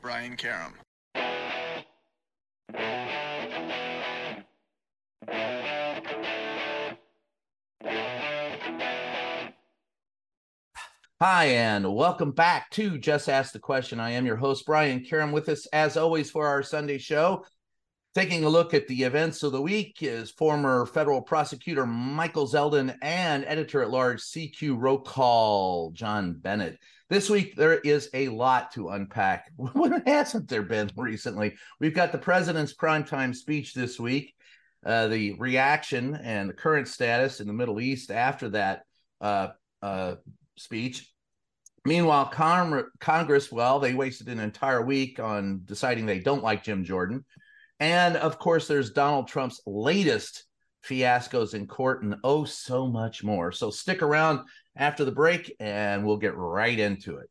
Brian Karem. Hi, and welcome back to Just Ask the Question. I am your host, Brian Karem, with us as always for our Sunday show. Taking a look at the events of the week is former federal prosecutor Michael Zeldin and editor at large CQ Roll Call, John Bennett. This week, there is a lot to unpack. What hasn't there been recently? We've got the president's primetime speech this week, uh, the reaction and the current status in the Middle East after that uh, uh, speech. Meanwhile, Con- Congress, well, they wasted an entire week on deciding they don't like Jim Jordan. And of course, there's Donald Trump's latest fiascos in court and oh, so much more. So stick around after the break and we'll get right into it.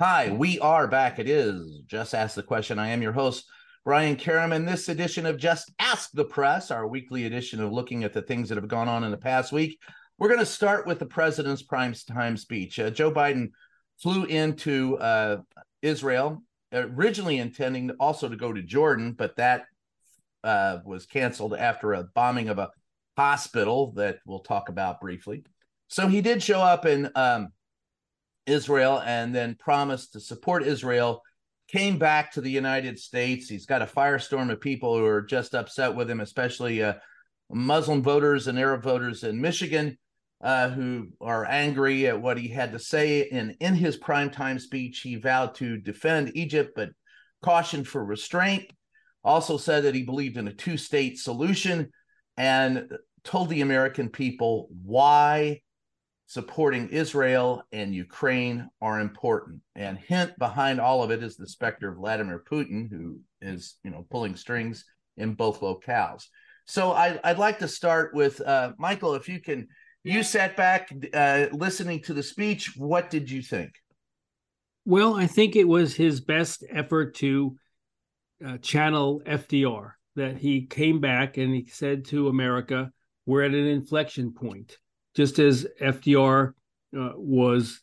Hi, we are back. It is Just Ask the Question. I am your host, Brian Karem. and this edition of Just Ask the Press, our weekly edition of looking at the things that have gone on in the past week, we're going to start with the president's prime time speech. Uh, Joe Biden flew into uh, Israel, originally intending also to go to Jordan, but that uh, was canceled after a bombing of a hospital that we'll talk about briefly. So he did show up in um, Israel and then promised to support Israel, came back to the United States. He's got a firestorm of people who are just upset with him, especially uh, Muslim voters and Arab voters in Michigan. Uh, who are angry at what he had to say. And in his primetime speech, he vowed to defend Egypt, but cautioned for restraint. Also said that he believed in a two state solution and told the American people why supporting Israel and Ukraine are important. And hint behind all of it is the specter of Vladimir Putin, who is, you know, pulling strings in both locales. So I, would like to start with uh, Michael. If you can, you sat back uh, listening to the speech. What did you think? Well, I think it was his best effort to uh, channel FDR. That he came back and he said to America, "We're at an inflection point." Just as FDR uh, was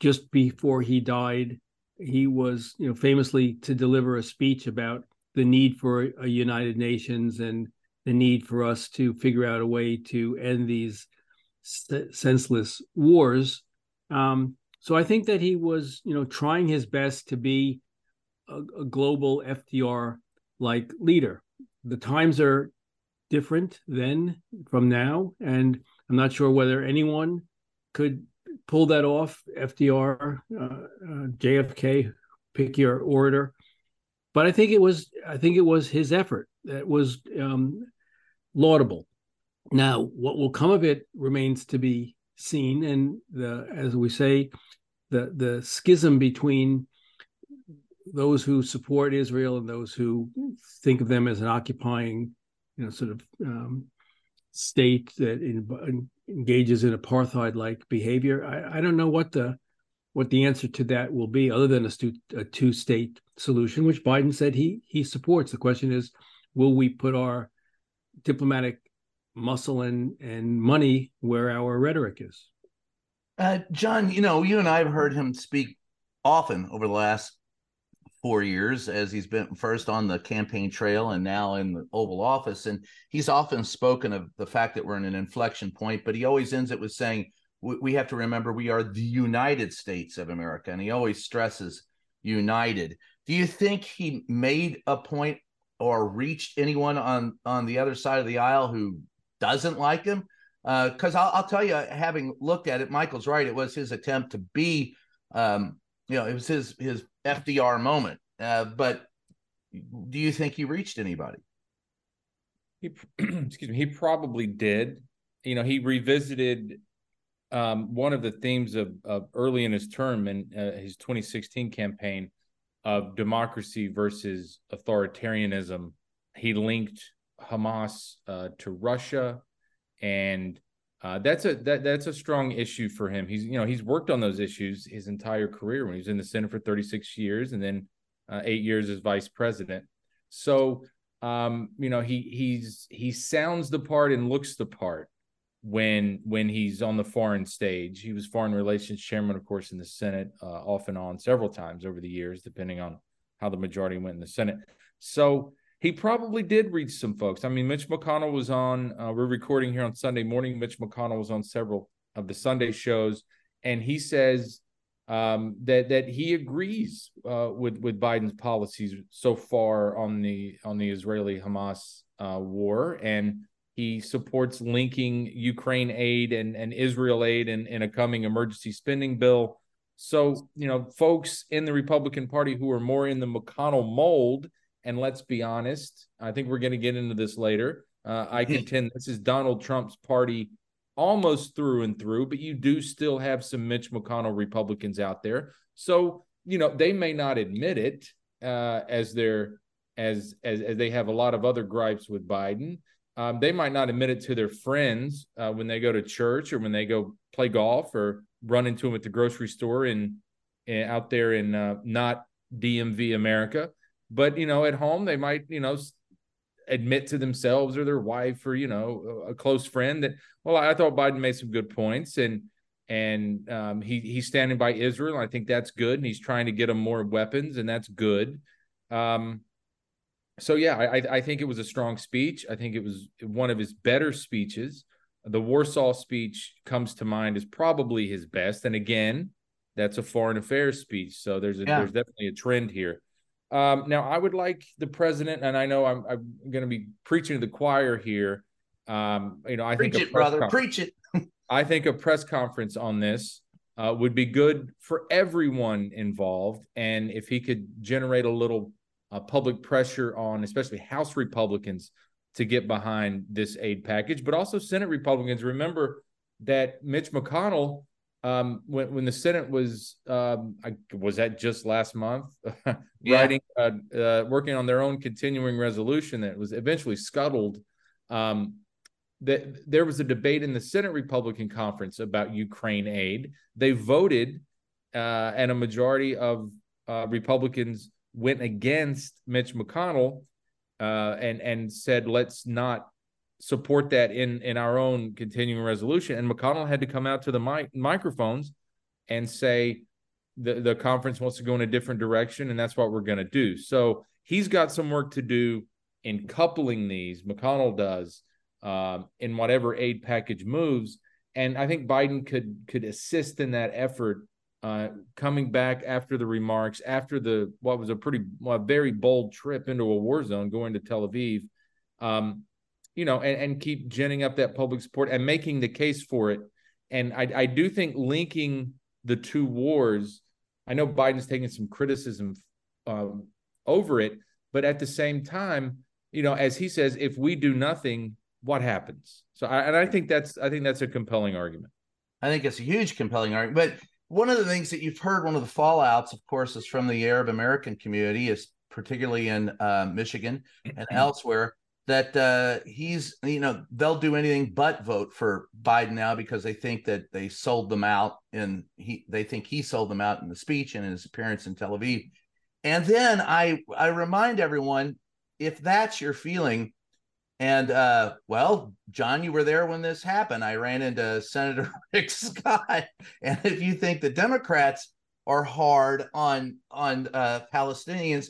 just before he died, he was, you know, famously to deliver a speech about the need for a United Nations and the need for us to figure out a way to end these senseless wars. Um, so I think that he was, you know, trying his best to be a, a global FDR like leader. The times are different then from now, and I'm not sure whether anyone could pull that off. FDR, uh, uh, JFK, pick your orator, but I think it was I think it was his effort that was um, laudable. Now, what will come of it remains to be seen, and the as we say, the the schism between those who support Israel and those who think of them as an occupying, you know, sort of um, state that in, engages in apartheid-like behavior. I, I, don't know what the what the answer to that will be, other than a, stu- a two-state solution, which Biden said he he supports. The question is, will we put our diplomatic muscle and and money where our rhetoric is? Uh, John, you know, you and I have heard him speak often over the last four years as he's been first on the campaign trail and now in the Oval Office. And he's often spoken of the fact that we're in an inflection point, but he always ends it with saying, we have to remember we are the United States of America. And he always stresses united. Do you think he made a point or reached anyone on on the other side of the aisle who doesn't like him? Because uh, I'll, I'll, tell you, having looked at it, Michael's right. It was his attempt to be, um, you know, it was his his FDR moment. Uh, but do you think he reached anybody? He, excuse me, he probably did. You know, he revisited um, one of the themes of, of, early in his term in uh, his 2016 campaign of democracy versus authoritarianism. He linked Hamas uh, to Russia, and uh, that's a that that's a strong issue for him. He's you know he's worked on those issues his entire career when he was in the Senate for 36 years and then uh, eight years as vice president. So um, you know he he's he sounds the part and looks the part when when he's on the foreign stage. He was foreign relations chairman, of course, in the Senate, uh, off and on several times over the years, depending on how the majority went in the Senate. So he probably did reach some folks. I mean, Mitch McConnell was on. Uh, we're recording here on Sunday morning. Mitch McConnell was on several of the Sunday shows, and he says um, that that he agrees uh, with with Biden's policies so far on the on the Israeli Hamas uh, war, and he supports linking Ukraine aid and, and Israel aid in, in a coming emergency spending bill. So, you know, folks in the Republican Party who are more in the McConnell mold and let's be honest, I think we're going to get into this later. Uh, I contend this is Donald Trump's party almost through and through, but you do still have some Mitch McConnell Republicans out there. So, you know, they may not admit it uh, as they're as, as as they have a lot of other gripes with Biden. Um, they might not admit it to their friends uh, when they go to church or when they go play golf or run into them at the grocery store and, in out there in uh, not DMV America. But you know, at home they might you know admit to themselves or their wife or you know a close friend that well I thought Biden made some good points and and um, he he's standing by Israel. I think that's good, and he's trying to get them more weapons, and that's good. Um, so yeah, I I think it was a strong speech. I think it was one of his better speeches. The Warsaw speech comes to mind as probably his best, and again, that's a foreign affairs speech. So there's a, yeah. there's definitely a trend here. Um, now, I would like the president, and I know I'm, I'm going to be preaching to the choir here. Um, you know, I preach think it, brother, preach it. I think a press conference on this uh, would be good for everyone involved, and if he could generate a little uh, public pressure on, especially House Republicans, to get behind this aid package, but also Senate Republicans. Remember that Mitch McConnell um, when when the Senate was um, I, was that just last month yeah. writing uh, uh, working on their own continuing resolution that was eventually scuttled. Um, that there was a debate in the Senate Republican conference about Ukraine aid. They voted, uh, and a majority of uh, Republicans went against Mitch McConnell uh, and and said let's not support that in in our own continuing resolution. And McConnell had to come out to the mic- microphones and say the the conference wants to go in a different direction, and that's what we're going to do. So he's got some work to do in coupling these. McConnell does um, in whatever aid package moves, and I think Biden could could assist in that effort. Uh, coming back after the remarks, after the what was a pretty well, very bold trip into a war zone, going to Tel Aviv, um, you know, and, and keep ginning up that public support and making the case for it. And I, I do think linking the two wars, I know Biden's taking some criticism um, over it, but at the same time, you know, as he says, if we do nothing, what happens? So, I, and I think that's I think that's a compelling argument. I think it's a huge compelling argument. But one of the things that you've heard, one of the fallouts, of course, is from the Arab American community, is particularly in uh, Michigan and elsewhere, that uh, he's you know they'll do anything but vote for Biden now because they think that they sold them out and he they think he sold them out in the speech and in his appearance in Tel Aviv. And then I I remind everyone if that's your feeling and uh well John you were there when this happened I ran into Senator Rick Scott and if you think the Democrats are hard on on uh, Palestinians.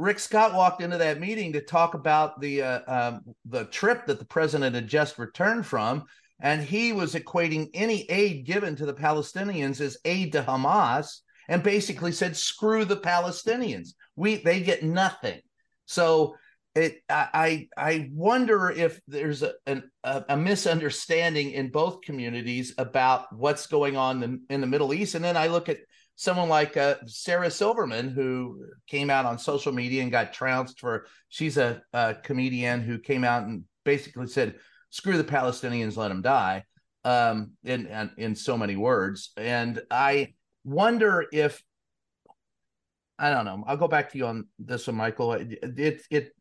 Rick Scott walked into that meeting to talk about the uh, um, the trip that the president had just returned from, and he was equating any aid given to the Palestinians as aid to Hamas, and basically said, "Screw the Palestinians. We they get nothing." So it I I wonder if there's a, an, a misunderstanding in both communities about what's going on in, in the Middle East, and then I look at someone like uh, Sarah Silverman, who came out on social media and got trounced for. She's a, a, comedian who came out and basically said, "Screw the Palestinians, let them die," um, in, in in so many words. And I wonder if I don't know. I'll go back to you on this one, Michael. It it it,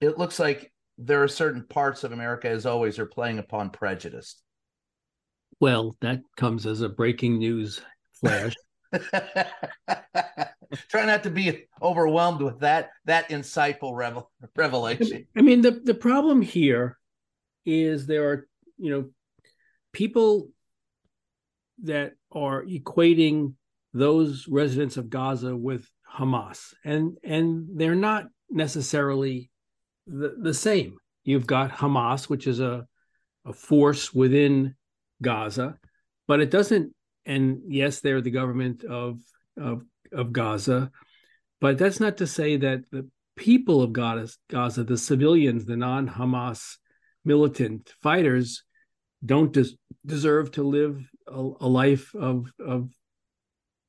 it looks like there are certain parts of America, as always, are playing upon prejudice. Well, that comes as a breaking news flash. Try not to be overwhelmed with that that insightful revel- revelation. I mean, the the problem here is there are you know people that are equating those residents of Gaza with Hamas, and and they're not necessarily the, the same. You've got Hamas, which is a a force within Gaza, but it doesn't and yes, they're the government of of of Gaza, but that's not to say that the people of Gaza, the civilians, the non-Hamas militant fighters, don't des- deserve to live a, a life of of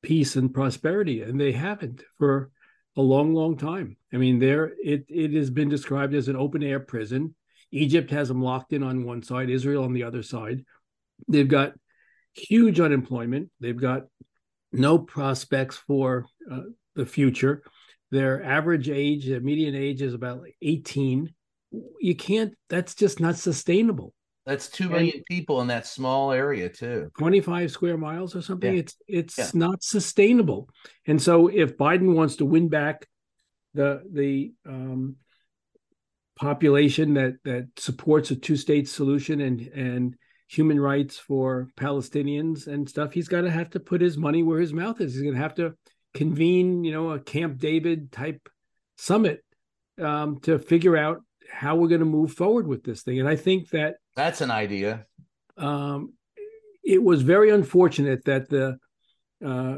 peace and prosperity, and they haven't for a long, long time. I mean, there it it has been described as an open air prison. Egypt has them locked in on one side, Israel on the other side. They've got huge unemployment. They've got no prospects for uh, the future. Their average age, their median age is about 18. You can't, that's just not sustainable. That's two million and people in that small area too. 25 square miles or something. Yeah. It's it's yeah. not sustainable. And so if Biden wants to win back the the um, population that that supports a two-state solution and and human rights for Palestinians and stuff, he's got to have to put his money where his mouth is. He's going to have to convene, you know, a Camp David type summit um, to figure out how we're going to move forward with this thing. And I think that that's an idea. Um, it was very unfortunate that the uh,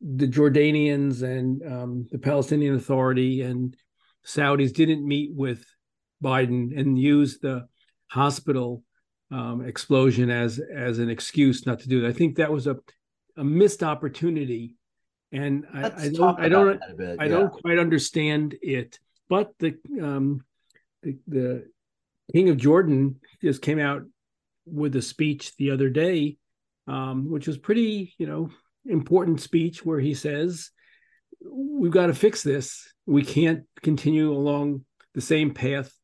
the Jordanians and um, the Palestinian Authority and Saudis didn't meet with Biden and use the hospital um, explosion as as an excuse not to do it. I think that was a a missed opportunity, and I, I, don't I don't bit, I yeah. don't quite understand it. But the um, the, the King of Jordan just came out with a speech the other day, um, which was pretty you know important speech where he says we've got to fix this. We can't continue along the same path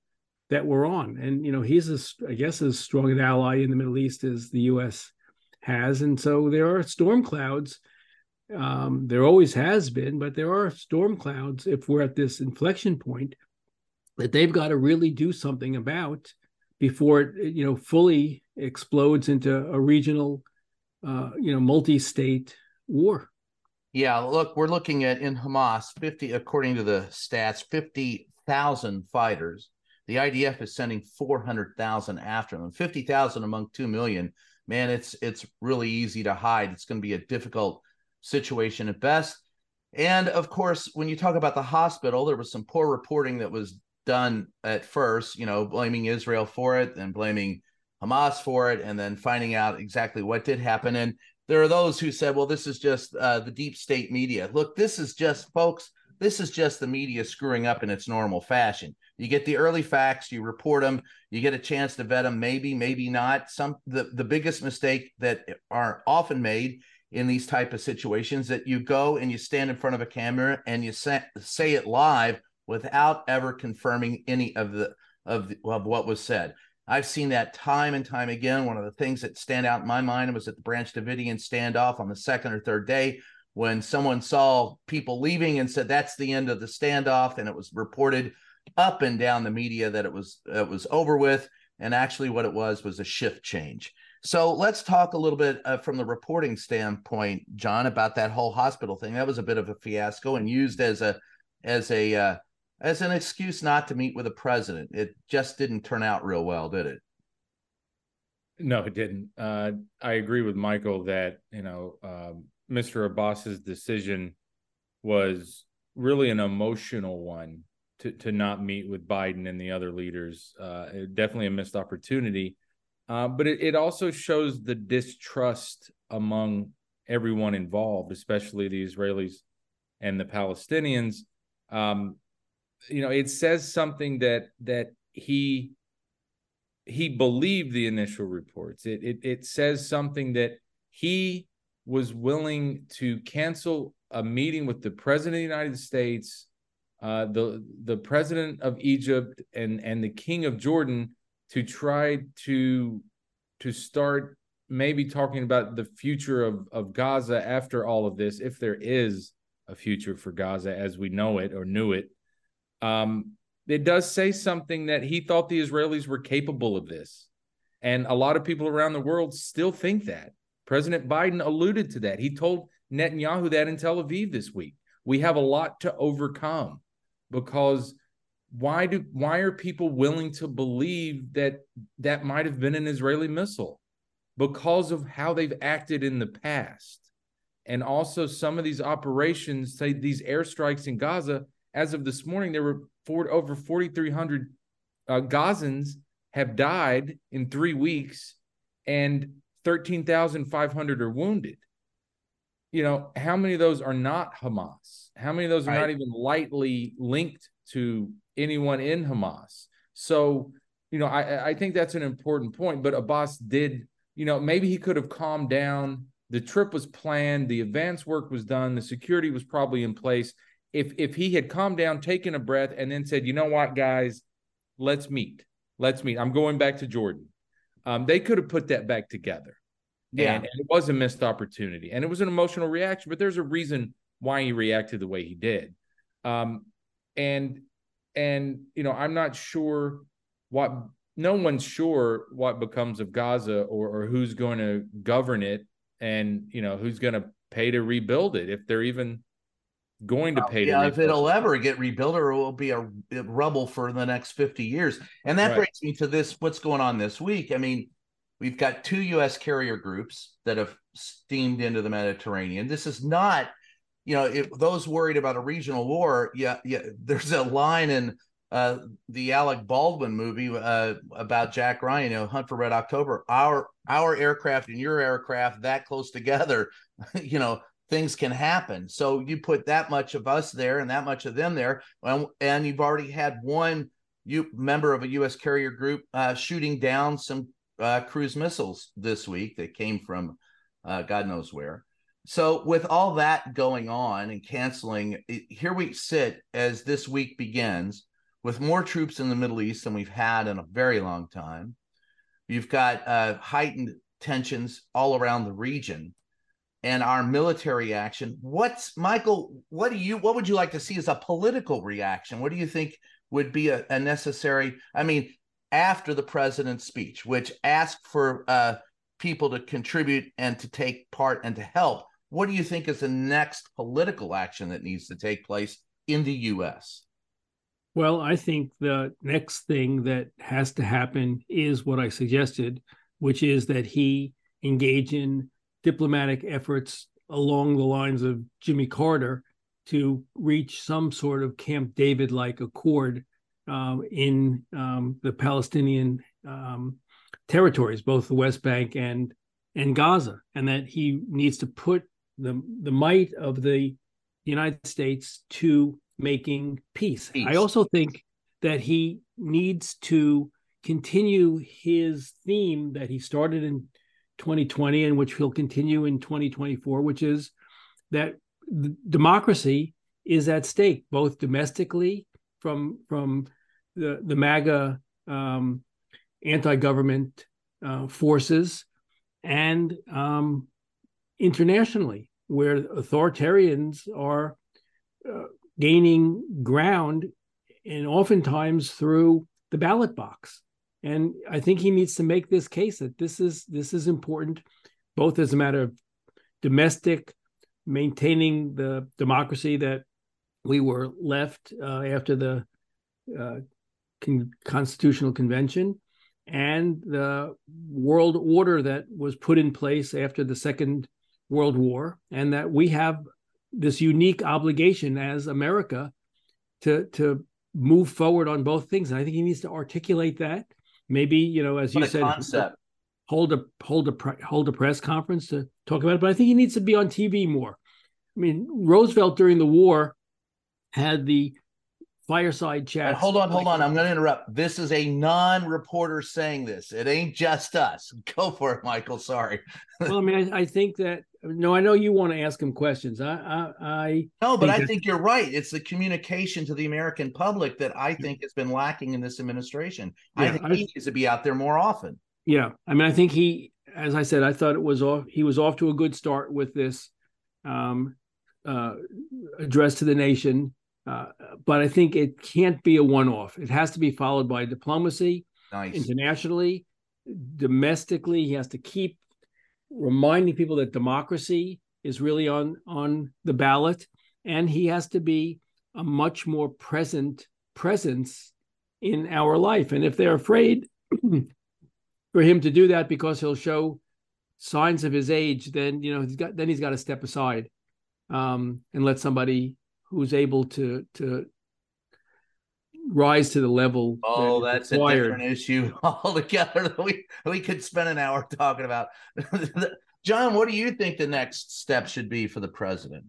that we're on. And you know, he's as I guess as strong an ally in the Middle East as the U.S. has, and so there are storm clouds. Um, there always has been, but there are storm clouds if we're at this inflection point that they've got to really do something about before it, you know, fully explodes into a regional, uh, you know, multi-state war. Yeah, look, we're looking at in Hamas, 50, according to the stats, 50,000 fighters the IDF is sending 400,000 after them. 50,000 among 2 million. Man, it's it's really easy to hide. It's going to be a difficult situation at best. And of course, when you talk about the hospital, there was some poor reporting that was done at first, you know, blaming Israel for it, and blaming Hamas for it, and then finding out exactly what did happen. And there are those who said, well, this is just uh, the deep state media. Look, this is just, folks, this is just the media screwing up in its normal fashion. You get the early facts, you report them, you get a chance to vet them, maybe, maybe not. Some the, the biggest mistake that are often made in these type of situations that you go and you stand in front of a camera and you say, say it live without ever confirming any of the of, the, of what was said. I've seen that time and time again. One of the things that stand out in my mind was at the Branch Davidian standoff on the second or third day when someone saw people leaving and said that's the end of the standoff and it was reported up and down the media that it was it was over with and actually what it was was a shift change So let's talk a little bit uh, from the reporting standpoint, John, about that whole hospital thing. That was a bit of a fiasco and used as a as a uh, as an excuse not to meet with the president. It just didn't turn out real well, did it? No, it didn't. Uh, I agree with Michael that you know um, Mr. Abbas's decision was really an emotional one to to not meet with Biden and the other leaders. Uh, definitely a missed opportunity uh, but it, it also shows the distrust among everyone involved, especially the Israelis and the Palestinians. Um, you know, it says something that that he he believed the initial reports. It it, it says something that he was willing to cancel a meeting with the president of the United States, uh, the the president of Egypt, and and the king of Jordan to try to to start maybe talking about the future of of Gaza after all of this, if there is a future for Gaza as we know it or knew it. Um, it does say something that he thought the Israelis were capable of this. And a lot of people around the world still think that. President Biden alluded to that. He told Netanyahu that in Tel Aviv this week. We have a lot to overcome because why do why are people willing to believe that that might have been an Israeli missile? Because of how they've acted in the past. And also some of these operations, say these airstrikes in Gaza, as of this morning, there were four, over 4,300 uh, Gazans have died in three weeks, and 13,500 are wounded. You know, how many of those are not Hamas? How many of those are right. not even lightly linked to anyone in Hamas. So, you know, I, I think that's an important point. But Abbas did, you know, maybe he could have calmed down. The trip was planned, the advance work was done, the security was probably in place. If if he had calmed down, taken a breath, and then said, you know what, guys, let's meet. Let's meet. I'm going back to Jordan. Um, they could have put that back together. Yeah. And, and it was a missed opportunity. And it was an emotional reaction, but there's a reason why he reacted the way he did. Um, and and you know i'm not sure what no one's sure what becomes of gaza or, or who's going to govern it and you know who's going to pay to rebuild it if they're even going to pay yeah to if it'll it. ever get rebuilt or it will be a, rubble for the next 50 years and that right. brings me to this what's going on this week i mean we've got two us carrier groups that have steamed into the mediterranean this is not you know, if those worried about a regional war, yeah, yeah, there's a line in uh, the Alec Baldwin movie uh, about Jack Ryan, you know, Hunt for Red October. Our our aircraft and your aircraft that close together, you know, things can happen. So you put that much of us there and that much of them there, and, and you've already had one you member of a U.S. carrier group uh, shooting down some uh, cruise missiles this week that came from uh, God knows where. So, with all that going on and canceling, here we sit as this week begins with more troops in the Middle East than we've had in a very long time. You've got uh, heightened tensions all around the region and our military action. What's Michael? What do you? What would you like to see as a political reaction? What do you think would be a, a necessary? I mean, after the president's speech, which asked for uh, people to contribute and to take part and to help what do you think is the next political action that needs to take place in the U.S.? Well, I think the next thing that has to happen is what I suggested, which is that he engage in diplomatic efforts along the lines of Jimmy Carter to reach some sort of Camp David like accord uh, in um, the Palestinian um, territories, both the West Bank and and Gaza, and that he needs to put the the might of the United States to making peace. peace. I also think that he needs to continue his theme that he started in 2020 and which he'll continue in 2024, which is that democracy is at stake, both domestically from from the the MAGA um, anti-government uh, forces and um, internationally, where authoritarians are uh, gaining ground, and oftentimes through the ballot box. and I think he needs to make this case that this is this is important, both as a matter of domestic maintaining the democracy that we were left uh, after the uh, con- constitutional convention and the world order that was put in place after the second world war and that we have this unique obligation as america to to move forward on both things and i think he needs to articulate that maybe you know as What you said concept. hold a hold a hold a press conference to talk about it. But I think he needs to be on TV more. I mean, Roosevelt during the war had the fireside chat. Hold on, hold on. I'm going to interrupt. This is a non-reporter saying this. It ain't just us. Go for it, Michael. Sorry. well, I mean, I, I think that no, I know you want to ask him questions. I, I, I No, but think I that- think you're right. It's the communication to the American public that I think has been lacking in this administration. I think I- he needs to be out there more often. Yeah, I mean, I think he, as I said, I thought it was off. He was off to a good start with this um, uh, address to the nation, uh, but I think it can't be a one-off. It has to be followed by diplomacy Nice. internationally, domestically. He has to keep reminding people that democracy is really on on the ballot, and he has to be a much more present presence in our life. And if they're afraid for him to do that because he'll show signs of his age, then you know he's got then he's got to step aside um, and let somebody who's able to to rise to the level. Oh, that is that's a different issue altogether. We we could spend an hour talking about. John, what do you think the next step should be for the president?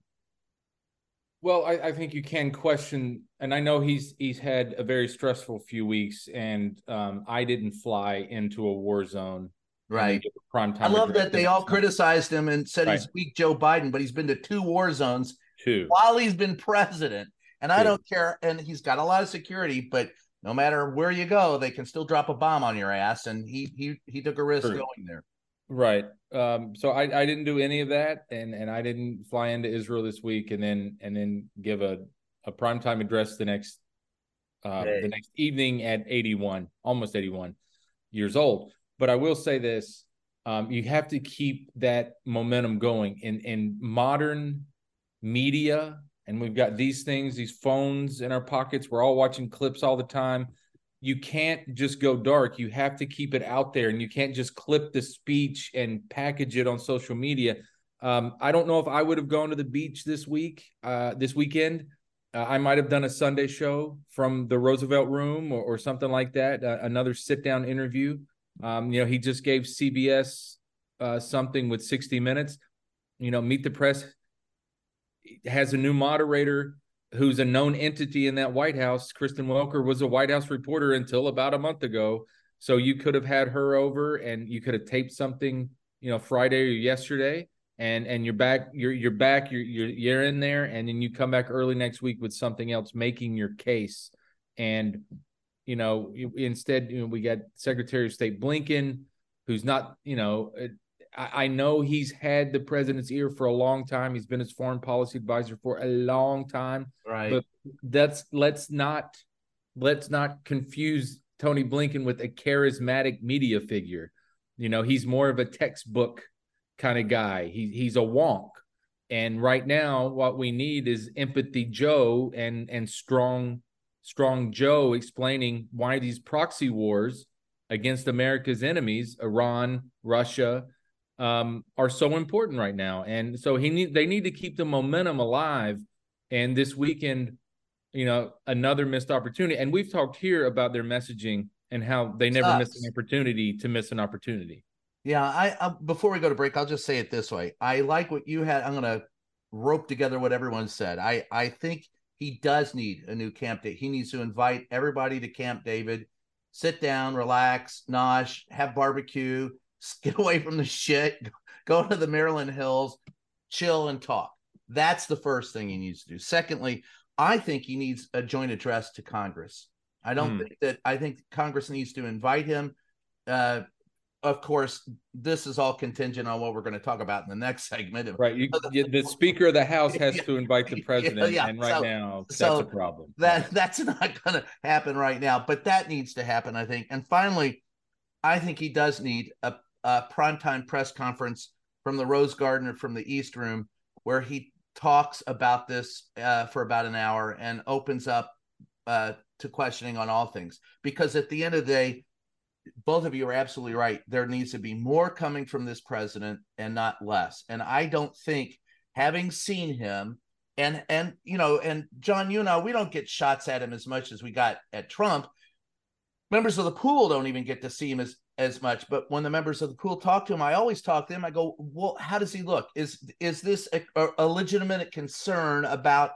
Well, I, I think you can question, and I know he's he's had a very stressful few weeks, and um, I didn't fly into a war zone. Right. give a prime I love that they all night, criticized him and said he's weak Joe Biden, but he's been to two war zones too. while he's been president. And I don't care. And he's got a lot of security, but no matter where you go, they can still drop a bomb on your ass. And he he he took a risk True. going there. Right. Um, so I, I didn't do any of that, and and I didn't fly into Israel this week, and then and then give a a primetime address the next uh, Hey. the next evening at 81, almost 81 years old. But I will say this: um, you have to keep that momentum going in in modern media, and we've got these things, these phones in our pockets. We're all watching clips all the time you can't just go dark. You have to keep it out there, and you can't just clip the speech and package it on social media. Um, I don't know if I would have gone to the beach this week, uh, this weekend. Uh, I might have done a Sunday show from the Roosevelt Room or, or something like that. Uh, another sit-down interview. Um, you know, he just gave CBS uh, something with 60 Minutes. You know, Meet the Press has a new moderator who's a known entity in that White House. Kristen Welker was a White House reporter until about a month ago. So you could have had her over and you could have taped something, you know, Friday or yesterday. And and you're back, you're you're back, you're you're you're in there, and then you come back early next week with something else making your case. And you know, instead, you know, we got Secretary of State Blinken, who's not, you know, I, I know he's had the president's ear for a long time. He's been his foreign policy advisor for a long time. Right. But that's let's not let's not confuse Tony Blinken with a charismatic media figure. You know, he's more of a textbook kind of guy. He he's a wonk. And right now, what we need is empathy Joe and and strong strong Joe explaining why these proxy wars against America's enemies, Iran, Russia, um, are so important right now. And so he need they need to keep the momentum alive. And this weekend, you know, another missed opportunity. And we've talked here about their messaging and how they never miss an opportunity to miss an opportunity. Yeah, I, I before we go to break, I'll just say it this way. I like what you had. I'm gonna rope together what everyone said. I I think he does need a new Camp David. He needs to invite everybody to Camp David, sit down, relax, nosh, have barbecue, get away from the shit, go to the Maryland Hills, chill and talk. That's the first thing he needs to do. Secondly, I think he needs a joint address to Congress. I don't Hmm. think that I think Congress needs to invite him. Uh, of course, this is all contingent on what we're going to talk about in the next segment. Right. You, the Speaker of the House has to invite the president, yeah. and right So- now that's so a problem. That that's not going to happen right now, but that needs to happen, I think. And finally, I think he does need a, a primetime press conference from the Rose Garden or from the East Room where he talks about this uh, for about an hour and opens up uh, to questioning on all things. Because at the end of the day, both of you are absolutely right. There needs to be more coming from this president and not less. And I don't think having seen him and and you know and John, you know, we don't get shots at him as much as we got at Trump. Members of the pool don't even get to see him as as much. But when the members of the pool talk to him, I always talk to him. I go, "Well, how does he look? Is is this a, a legitimate concern about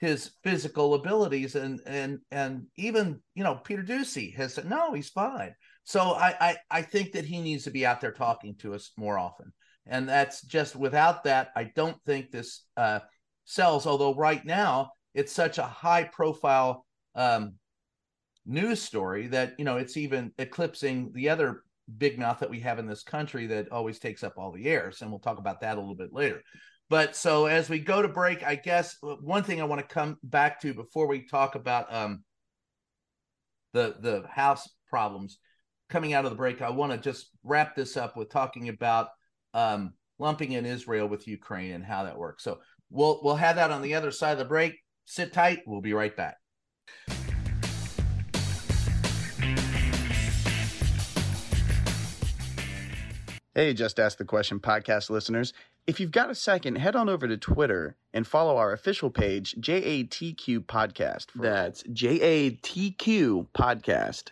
his physical abilities?" And and and even you know Peter Doocy has said, "No, he's fine." So I, I I think that he needs to be out there talking to us more often. And that's just without that, I don't think this uh, sells. Although right now it's such a high profile um, news story that you know it's even eclipsing the other big mouth that we have in this country that always takes up all the airs and we'll talk about that a little bit later. But so as we go to break i guess uh, one thing i want to come back to before we talk about um the the house problems coming out of the break i want to just wrap this up with talking about um lumping in israel with ukraine and how that works. So we'll we'll have that on the other side of the break. Sit tight. We'll be right back Hey, Just Ask the Question podcast listeners. If you've got a second, head on over to Twitter and follow our official page, JATQ Podcast. That's JATQ Podcast.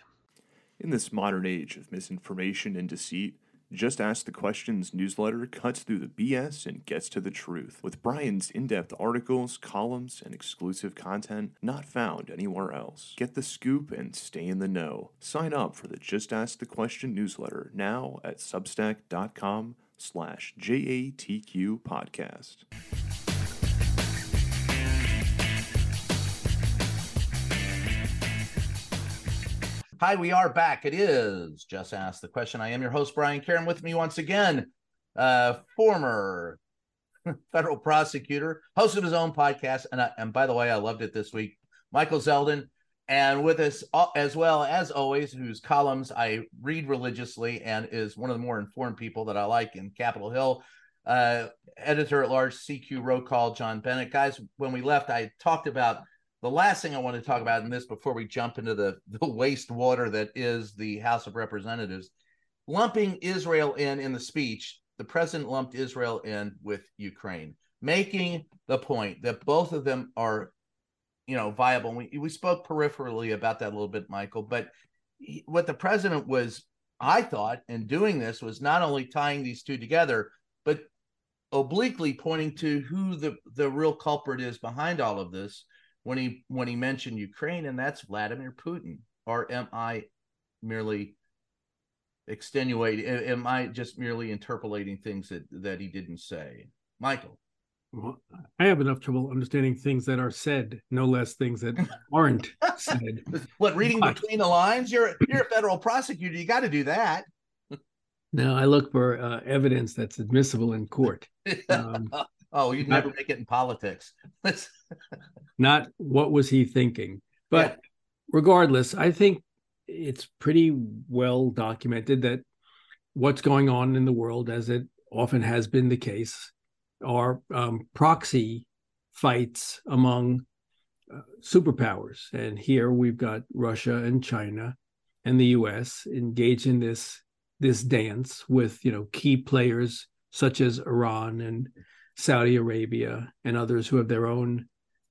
In this modern age of misinformation and deceit, Just Ask the Questions newsletter cuts through the BS and gets to the truth with Brian's in depth articles, columns, and exclusive content not found anywhere else. Get the scoop and stay in the know. Sign up for the Just Ask the Question newsletter now at substack.com slash JATQ podcast. Hi, we are back. It is Just Ask the Question. I am your host, Brian Karem. With me once again, uh, former federal prosecutor, host of his own podcast. And, I, and by the way, I loved it this week, Michael Zeldin. And with us uh, as well, as always, whose columns I read religiously and is one of the more informed people that I like in Capitol Hill. Uh, editor at large, CQ Roll Call, John Bennett. Guys, when we left, I talked about the last thing I want to talk about in this before we jump into the, the wastewater that is the House of Representatives, lumping Israel in in the speech, the president lumped Israel in with Ukraine, making the point that both of them are, you know, viable. We we spoke peripherally about that a little bit, Michael, but he, what the president was, I thought, in doing this was not only tying these two together, but obliquely pointing to who the the real culprit is behind all of this when he when he mentioned Ukraine, and that's Vladimir Putin. Or am I merely extenuating? Am I just merely interpolating things that that he didn't say, Michael? Well, I have enough trouble understanding things that are said, no less things that aren't said. What reading But- between the lines? You're you're a federal prosecutor. You got to do that. Now I look for uh, evidence that's admissible in court, Um, oh, you'd never make it in politics. not what was he thinking. But regardless, I think it's pretty well documented that what's going on in the world, as it often has been the case, are um, proxy fights among uh, superpowers. And here we've got Russia and China and the U.S. engaged in this this dance with you know key players such as Iran and Saudi Arabia and others who have their own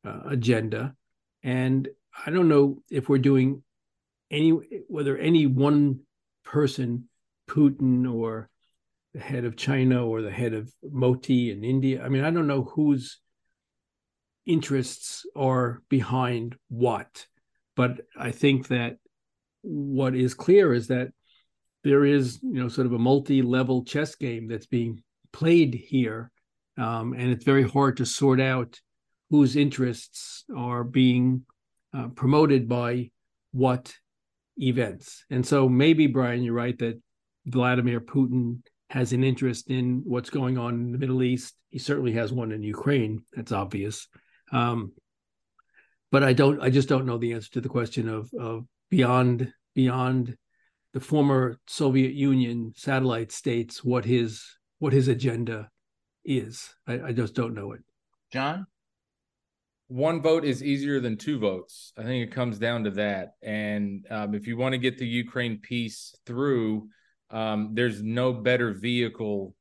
uh, agenda. And I don't know if we're doing any whether any one person, Putin or the head of China or the head of Modi in India. I mean, I don't know whose interests are behind what, but I think that what is clear is that there is, you know, sort of a multi-level chess game that's being played here, um, and it's very hard to sort out whose interests are being uh, promoted by what events. And so maybe Brian, you're right that Vladimir Putin has an interest in what's going on in the Middle East. He certainly has one in Ukraine. That's obvious. Um, but I don't. I just don't know the answer to the question of of beyond beyond the former Soviet Union satellite states what his what his agenda is. I, I just don't know it. John, one vote is easier than two votes. I think it comes down to that. And um, if you want to get the Ukraine piece through, um, there's no better vehicle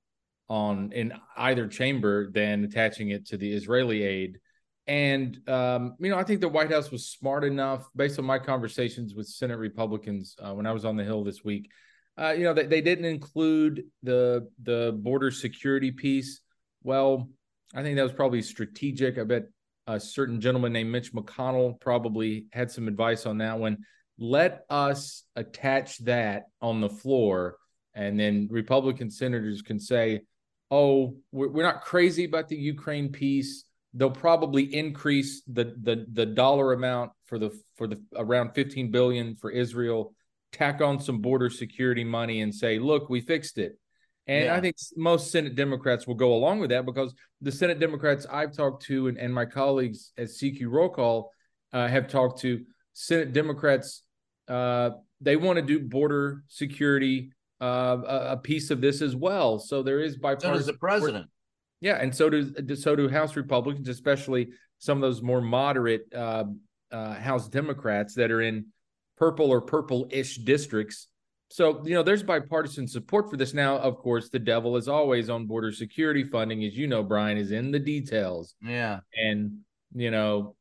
on in either chamber than attaching it to the Israeli aid. And um, you know, I think the White House was smart enough, based on my conversations with Senate Republicans uh, when I was on the Hill this week. Uh, you know, they, they didn't include the the border security piece. Well, I think that was probably strategic. I bet a certain gentleman named Mitch McConnell probably had some advice on that one. Let us attach that on the floor, and then Republican senators can say, "Oh, we're not crazy about the Ukraine piece." They'll probably increase the the the dollar amount for the for the around 15 billion for Israel, tack on some border security money, and say, "Look, we fixed it." And yeah. I think most Senate Democrats will go along with that because the Senate Democrats I've talked to and, and my colleagues at CQ Roll Call uh, have talked to Senate Democrats. Uh, they want to do border security, uh, a, a, piece of this as well. So there is bipartisan. So does the president. Yeah, and so do so do House Republicans, especially some of those more moderate uh, uh, House Democrats that are in purple or purple-ish districts so, you know, there's bipartisan support for this. Now, of course, the devil is always on border security funding, as you know, Brian, is in the details. Yeah. And, you know,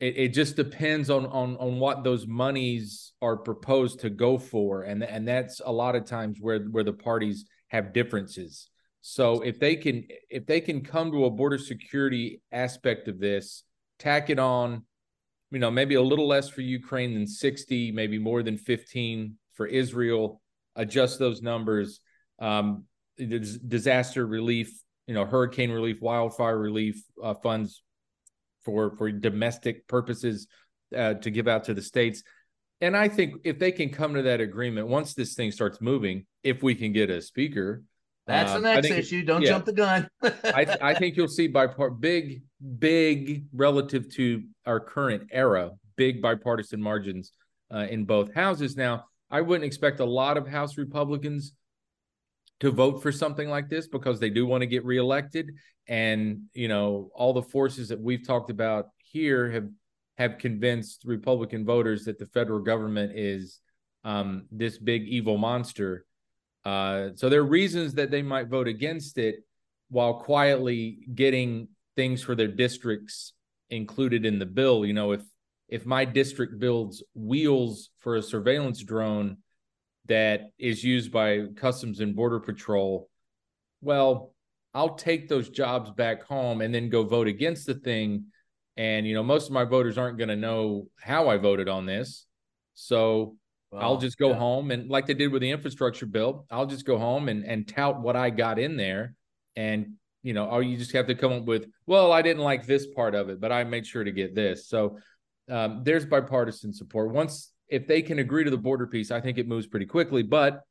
it, it just depends on on on what those monies are proposed to go for. And and that's a lot of times where where the parties have differences. So if they can if they can come to a border security aspect of this, tack it on, you know, maybe a little less for Ukraine than 60, maybe more than 15 for Israel, adjust those numbers. Um, disaster relief, you know, hurricane relief, wildfire relief uh, funds for for domestic purposes uh, to give out to the states. And I think if they can come to that agreement once this thing starts moving, if we can get a speaker, that's the um, next issue. Don't yeah, jump the gun. I, I, think you'll see bipart big, big relative to our current era, big bipartisan margins uh, in both houses. Now, I wouldn't expect a lot of House Republicans to vote for something like this because they do want to get reelected. And, you know, all the forces that we've talked about here have have convinced Republican voters that the federal government is um, this big evil monster. Uh, so there are reasons that they might vote against it while quietly getting things for their districts included in the bill. You know, if if my district builds wheels for a surveillance drone that is used by Customs and Border Patrol, well, I'll take those jobs back home and then go vote against the thing. And, you know, most of my voters aren't going to know how I voted on this. So I'll just go yeah. home and, like they did with the infrastructure bill, I'll just go home and, and tout what I got in there. And, you know, or you just have to come up with, well, I didn't like this part of it, but I made sure to get this. So, um, there's bipartisan support. Once if they can agree to the border piece, I think it moves pretty quickly. But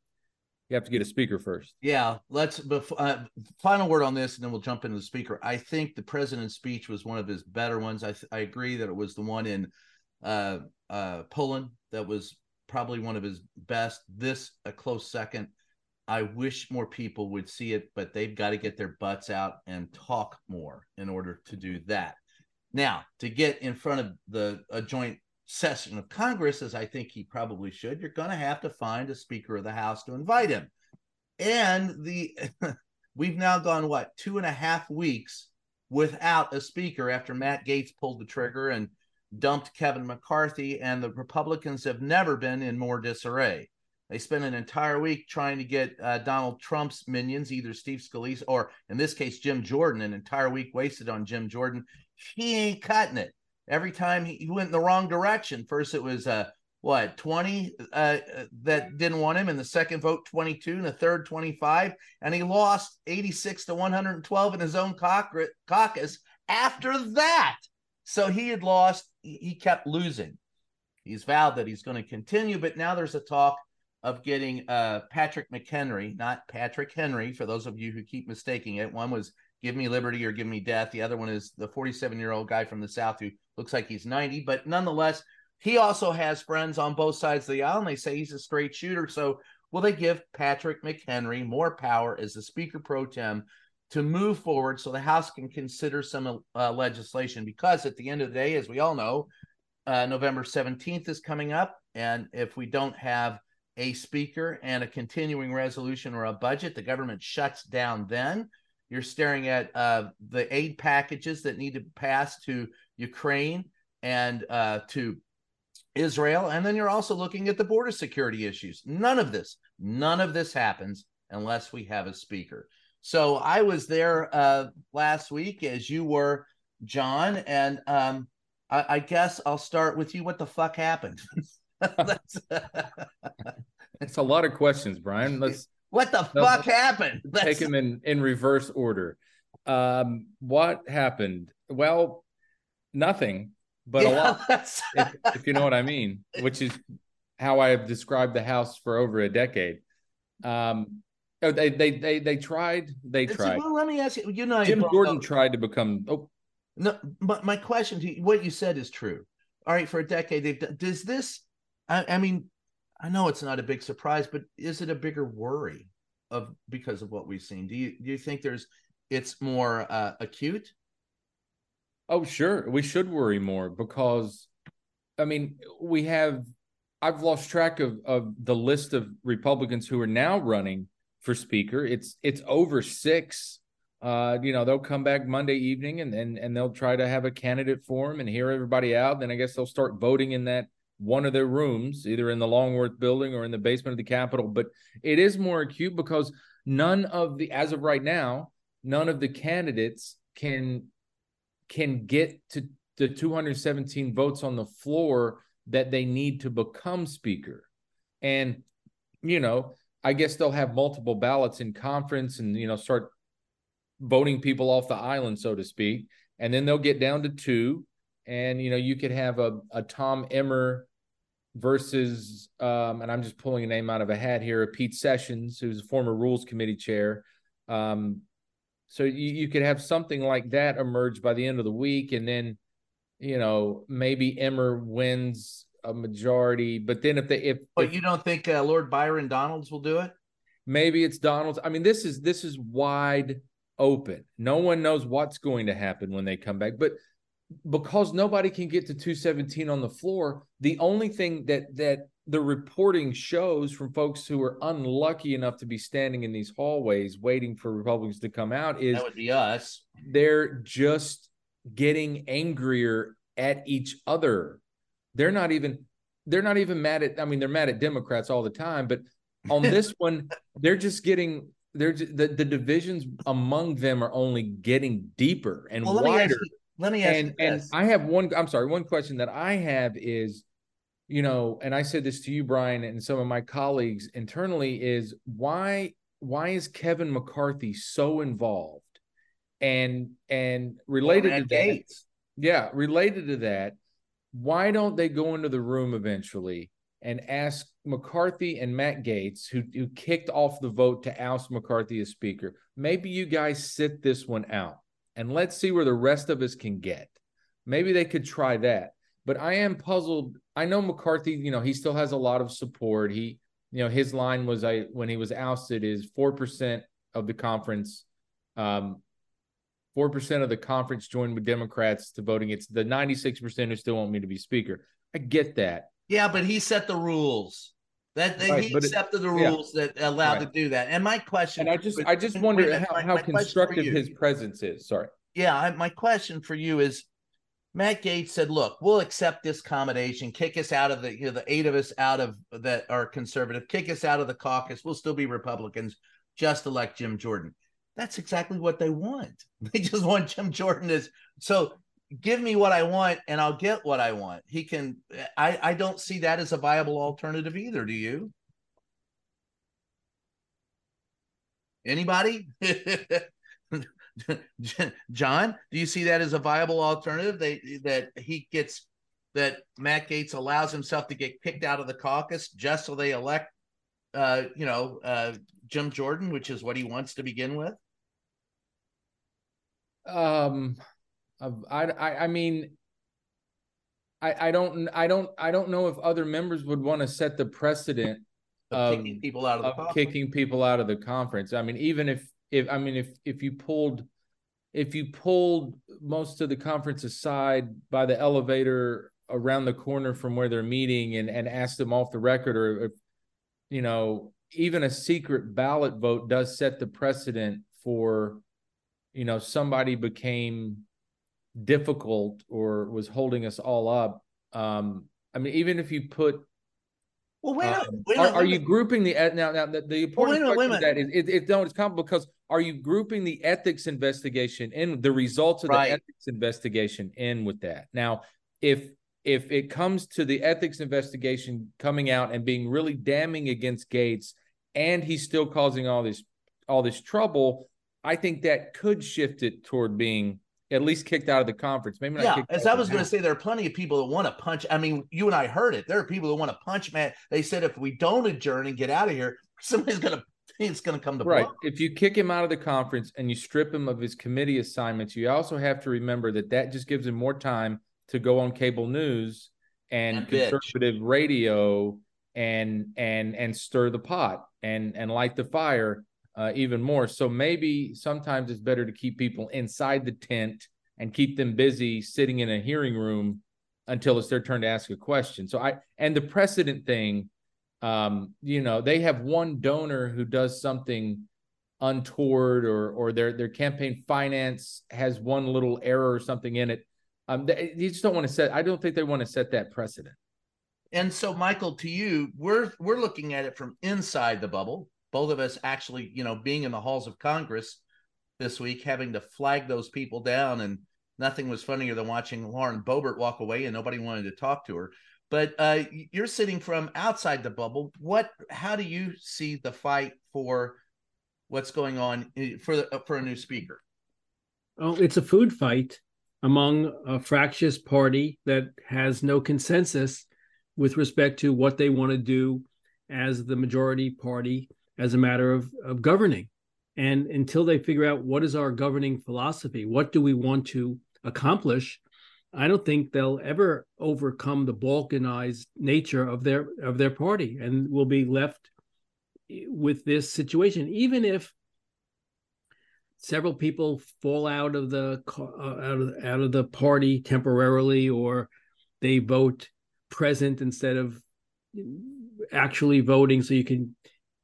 you have to get a speaker first. Yeah, let's. Uh, final word on this, and then we'll jump into the speaker. I think the president's speech was one of his better ones. I I agree that it was the one in uh, uh, Poland that was probably one of his best. This a close second. I wish more people would see it, but they've got to get their butts out and talk more in order to do that. Now, to get in front of the a joint session of Congress, as I think he probably should, you're going to have to find a Speaker of the House to invite him. And the we've now gone what two and a half weeks without a speaker after Matt Gaetz pulled the trigger and dumped Kevin McCarthy, and the Republicans have never been in more disarray. They spent an entire week trying to get uh, Donald Trump's minions, either Steve Scalise or, in this case, Jim Jordan. An entire week wasted on Jim Jordan he ain't cutting it. Every time he, went in the wrong direction. First, it was uh, what 20 uh, that didn't want him, and the second vote 22, and the third 25, and he lost 86 to 112 in his own caucus after that. So he had lost. He kept losing. He's vowed that he's going to continue, but now there's a talk of getting uh, Patrick McHenry, not Patrick Henry, for those of you who keep mistaking it. One was Give Me Liberty or Give Me Death. The other one is the 47 year old guy from the South who looks like he's 90, but nonetheless, he also has friends on both sides of the aisle, and they say he's a straight shooter. So, will they give Patrick McHenry more power as the Speaker pro tem to move forward so the House can consider some uh, legislation? Because at the end of the day, as we all know, uh, November 17th is coming up. And if we don't have a speaker and a continuing resolution or a budget, the government shuts down then. You're staring at uh, the aid packages that need to pass to Ukraine and uh, to Israel. And then you're also looking at the border security issues. None of this, none of this happens unless we have a speaker. So I was there uh, last week as you were, John. And um, I, I guess I'll start with you. What the fuck happened? it's a lot of questions, Brian. Let's what the fuck happened? Let's take them in in reverse order. Um, what happened? Well, nothing, but yeah, a lot. If, if, you know what I mean, which is how I have described the house for over a decade. Um, oh, they they they they tried. They tried. Well, let me ask you. You know, Jim Jordan up, tried to become. Oh, no, but my question to you, what you said is true. All right, for a decade, they've done. Does this? I, I mean, I know it's not a big surprise, but is it a bigger worry of because of what we've seen? Do you do you think there's it's more uh, acute? Oh, sure. We should worry more because, I mean, we have. I've lost track of of the list of Republicans who are now running for speaker. It's it's over six. Uh, you know, they'll come back Monday evening and and and they'll try to have a candidate for him and hear everybody out. Then I guess they'll start voting in that one of their rooms, either in the Longworth building or in the basement of the Capitol. But it is more acute because none of the, as of right now, none of the candidates can can get to the 217 votes on the floor that they need to become speaker. And, you know, I guess they'll have multiple ballots in conference and, you know, start voting people off the island, so to speak. And then they'll get down to two. And, you know, you could have a, a Tom Emmer versus, um, and I'm just pulling a name out of a hat here, a Pete Sessions, who's a former Rules Committee chair. Um, so you, you could have something like that emerge by the end of the week, and then, you know, maybe Emmer wins a majority. But then if they if but if, you don't think uh, Lord Byron Donalds will do it? Maybe it's Donalds. I mean, this is this is wide open. No one knows what's going to happen when they come back, but because nobody can get to 217 on the floor, the only thing that that the reporting shows from folks who are unlucky enough to be standing in these hallways waiting for Republicans to come out is that would be us. They're just getting angrier at each other. They're not even they're not even mad at I mean they're mad at Democrats all the time, but on this one they're just getting they're just, the the divisions among them are only getting deeper and well, wider. Let me ask and, and I have one. I'm sorry. One question that I have is, you know, and I said this to you, Brian, and some of my colleagues internally is why why is Kevin McCarthy so involved? And and related to that, Gaetz. yeah, related to that, why don't they go into the room eventually and ask McCarthy and Matt Gaetz, who, who kicked off the vote to oust McCarthy as Speaker, maybe you guys sit this one out and let's see where the rest of us can get. Maybe they could try that. But I am puzzled. I know McCarthy, you know, he still has a lot of support. He, you know, his line was I when he was ousted is 4% of the conference um 4% of the conference joined with Democrats to voting. It's the 96% who still want me to be speaker. I get that. Yeah, but he set the rules. That, that right, he accepted it, the rules yeah. that allowed right. to do that. And my question, and I just, I just wonder how, my, how my constructive his presence is. Sorry. Yeah, I, my question for you is, Matt Gaetz said, "Look, we'll accept this accommodation. Kick us out of the, you know, the eight of us out of that are conservative. Kick us out of the caucus. We'll still be Republicans. Just elect Jim Jordan." That's exactly what they want. They just want Jim Jordan as so give me what I want and I'll get what I want. He can I I don't see that as a viable alternative either, do you? Anybody? John, do you see that as a viable alternative? They that he gets that Matt Gaetz allows himself to get kicked out of the caucus just so they elect uh, you know, uh, Jim Jordan, which is what he wants to begin with? Um, I, I, I mean, I, I don't, I don't, I don't know if other members would want to set the precedent of, of kicking people out of, of kicking people out of the conference. I mean, even if, if I mean, if if you pulled, if you pulled most of the conference aside by the elevator around the corner from where they're meeting and and asked them off the record, or if, you know, even a secret ballot vote does set the precedent for you know somebody became difficult or was holding us all up um i mean even if you put well wait, um, wait are, are you grouping the now now the, the important well, wait, wait, that is it, it don't it's complicated because are you grouping the ethics investigation in the results of right. the ethics investigation in with that? Now if if it comes to the ethics investigation coming out and being really damning against Gaetz and he's still causing all this all this trouble I think that could shift it toward being at least kicked out of the conference. Maybe yeah. As I was going to say, there are plenty of people that want to punch. I mean, you and I heard it. There are people that want to punch man. They said if we don't adjourn and get out of here, somebody's going to it's going to come to right. Blow. If you kick him out of the conference and you strip him of his committee assignments, you also have to remember that that just gives him more time to go on cable news and, and conservative bitch. radio and and and stir the pot and and light the fire uh, even more. So maybe sometimes it's better to keep people inside the tent and keep them busy sitting in a hearing room until it's their turn to ask a question. So I and the precedent thing, um, you know, they have one donor who does something untoward or or their their campaign finance has one little error or something in it. Um, they, just don't want to set. I don't think they want to set that precedent. And so, Michael, to you, we're we're looking at it from inside the bubble both of us actually, you know, being in the halls of Congress this week, having to flag those people down, and nothing was funnier than watching Lauren Boebert walk away and nobody wanted to talk to her. But uh, you're sitting from outside the bubble. What? How do you see the fight for what's going on eh, for the, for a new speaker? Oh, it's a food fight among a fractious party that has no consensus with respect to what they want to do as the majority party as a matter of, of governing. And until they figure out what is our governing philosophy, what do we want to accomplish, I don't think they'll ever overcome the balkanized nature of their of their party, and will be left with this situation. Even if several people fall out of the uh, out of out of the party temporarily, or they vote present instead of actually voting, so you can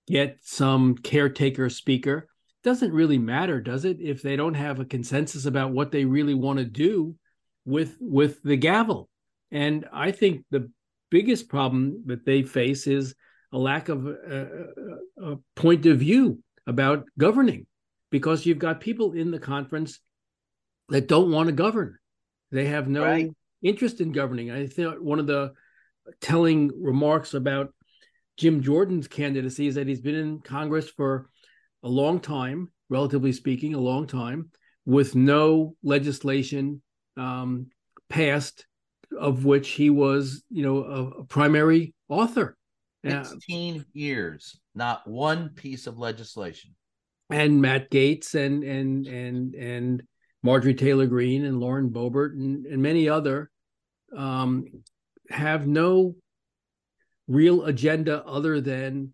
get some caretaker speaker. Doesn't really matter, does it, if they don't have a consensus about what they really want to do with with the gavel? And I think the biggest problem that they face is a lack of a, a, point of view about governing, because you've got people in the conference that don't want to govern. They have no right. interest in governing. I think one of the telling remarks about Jim Jordan's candidacy is that he's been in Congress for a long time, relatively speaking, a long time, with no legislation um, passed of which he was, you know, a, a primary author. 16 uh, years, not one piece of legislation. And Matt Gaetz and and and and Marjorie Taylor Greene and Lauren Boebert and, and many other um, have no real agenda other than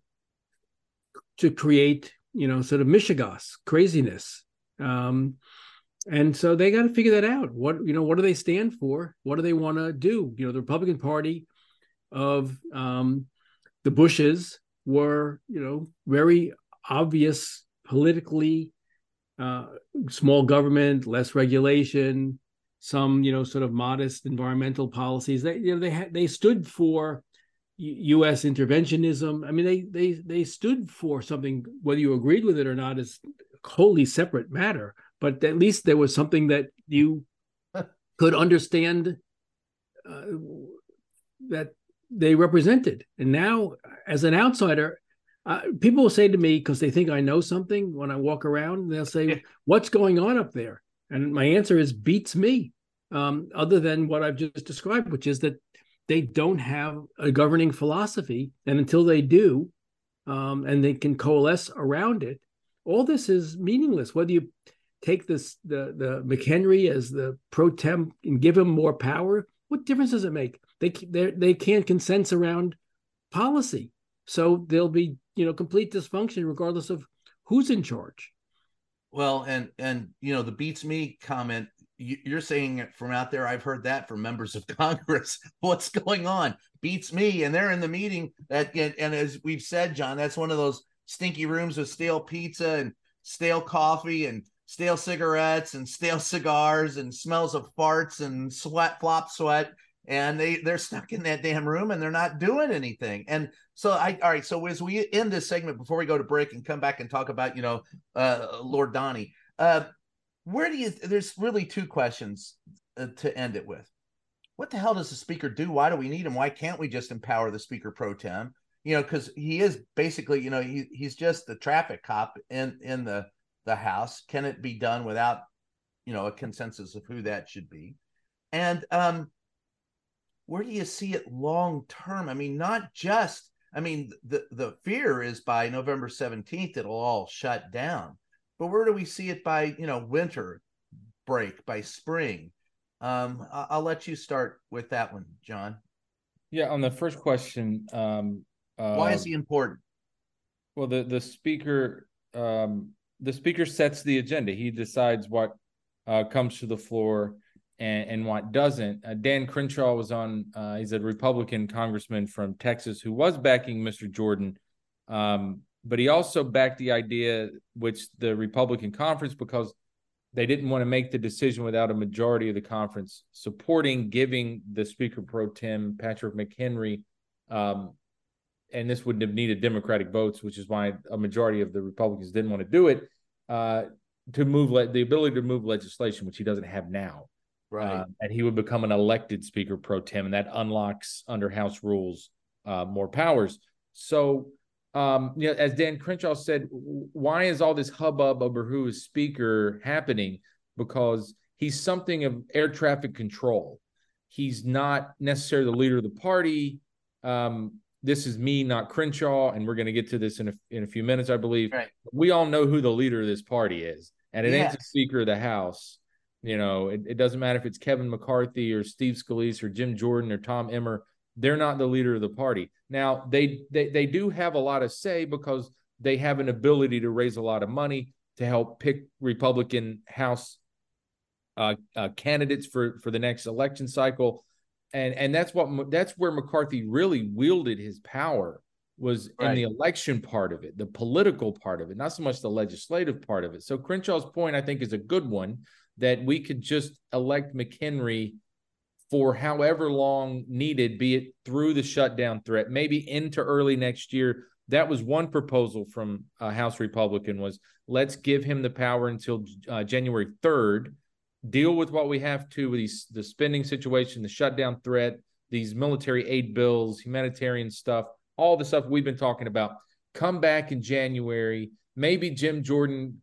to create, you know, sort of Michigas craziness. Um, and so they got to figure that out. What you know, what do they stand for? What do they want to do? You know, the Republican Party of um, the Bushes were, you know, very obvious politically uh, small government, less regulation, some you know sort of modest environmental policies. They you know they had they stood for U.S. interventionism. I mean, they they they stood for something. Whether you agreed with it or not is a wholly separate matter. But at least there was something that you could understand uh, that they represented. And now, as an outsider, uh, people will say to me because they think I know something when I walk around. They'll say, "What's going on up there?" And my answer is beats me. Um, other than what I've just described, which is that they don't have a governing philosophy. And until they do, um, and they can coalesce around it. All this is meaningless. Whether you take this the the McHenry as the pro tem and give him more power, what difference does it make? They they they can't consensus around policy, so there'll be you know complete dysfunction regardless of who's in charge. Well, and and you know the beats me comment. You're saying it from out there. I've heard that from members of Congress. What's going on? Beats me, and they're in the meeting. That and, and as we've said, John, that's one of those stinky rooms with stale pizza and stale coffee and stale cigarettes and stale cigars and smells of farts and sweat, flop sweat. And they they're stuck in that damn room and they're not doing anything. And so I all right. So as we end this segment before we go to break and come back and talk about you know uh, Lord Donnie, uh, where do you? There's really two questions uh, to end it with. What the hell does the speaker do? Why do we need him? Why can't we just empower the speaker pro tem? You know, because he is basically you know he he's just the traffic cop in in the the House? Can it be done without, you know, a consensus of who that should be? And um, where do you see it long term? I mean, not just. I mean, the the fear is by November seventeenth it'll all shut down, but where do we see it by you know winter break by spring? Um, I'll let you start with that one, John. Yeah, on the first question, um, uh, why is he important? Well, the the speaker um, the speaker sets the agenda. He decides what uh, comes to the floor and, and what doesn't. Uh, Dan Crenshaw was on. Uh, he's a Republican congressman from Texas who was backing Mr. Jordan, um, but he also backed the idea, which the Republican conference, because they didn't want to make the decision without a majority of the conference supporting giving the Speaker pro tem Patrick McHenry um, and this would have needed Democratic votes, which is why a majority of the Republicans didn't want to do it, uh, to move le- the ability to move legislation, which he doesn't have now. Right. Uh, and he would become an elected Speaker pro tem, and that unlocks under House rules uh, more powers. So, um, you know, as Dan Crenshaw said, why is all this hubbub over who is Speaker happening? Because he's something of air traffic control. He's not necessarily the leader of the party. Um, this is me, not Crenshaw, and we're going to get to this in a, in a few minutes, I believe. Right. We all know who the leader of this party is, and it yes. ain't the Speaker of the House. You know, it, it doesn't matter if it's Kevin McCarthy or Steve Scalise or Jim Jordan or Tom Emmer. They're not the leader of the party. Now, they they they do have a lot of say because they have an ability to raise a lot of money to help pick Republican House uh, uh, candidates for for the next election cycle and and that's what that's where McCarthy really wielded his power was right. in the election part of it, the political part of it, not so much the legislative part of it. So Crenshaw's point, I think, is a good one that we could just elect McHenry for however long needed, be it through the shutdown threat, maybe into early next year. That was one proposal from a House Republican was let's give him the power until uh, January 3rd deal with what we have to with these the spending situation, the shutdown threat, these military aid bills, humanitarian stuff, all the stuff we've been talking about. Come back in January. Maybe Jim Jordan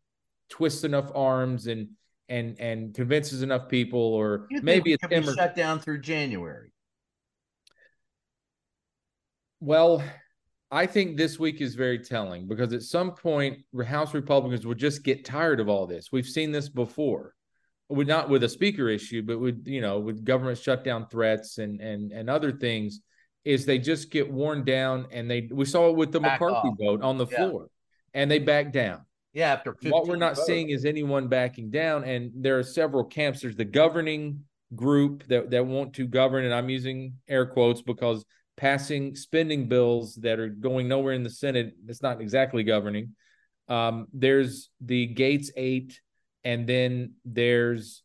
twists enough arms and and and convinces enough people, or maybe it's Emmer- shut down through January. Well, I think this week is very telling because at some point, House Republicans will just get tired of all this. We've seen this before with not with a speaker issue, but with you know with government shutdown threats and and and other things, is they just get worn down and they we saw it with the back McCarthy off. vote on the yeah. floor, and they back down. Yeah, after what we're not votes. seeing is anyone backing down, and there are several camps. There's the governing group that that want to govern, and I'm using air quotes because passing spending bills that are going nowhere in the Senate. It's not exactly governing. Um, there's the Gaetz Eight and then there's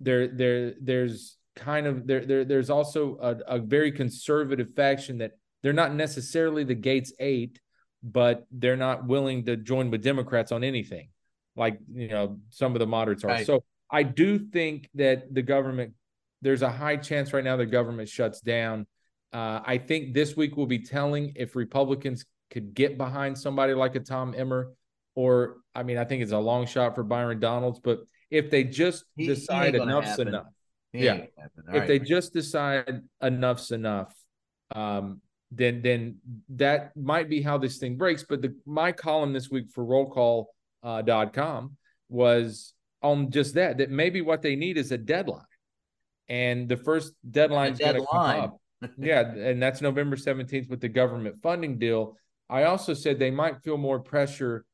there there there's kind of there, there there's also a, a very conservative faction that they're not necessarily the Gaetz Eight, but they're not willing to join with Democrats on anything, like you know some of the moderates are. Right. So I do think that the government there's a high chance right now the government shuts down. Uh, I think this week will be telling if Republicans could get behind somebody like a Tom Emmer or I mean, I think it's a long shot for Byron Donalds, but if they just he, decide he enough's happen. enough, he yeah, if right. they just decide enough's enough, um, then then that might be how this thing breaks. But the my column this week for rollcall.com uh, was on just that, that maybe what they need is a deadline. And the first deadline is going to come up. yeah, and that's November 17th with the government funding deal. I also said they might feel more pressure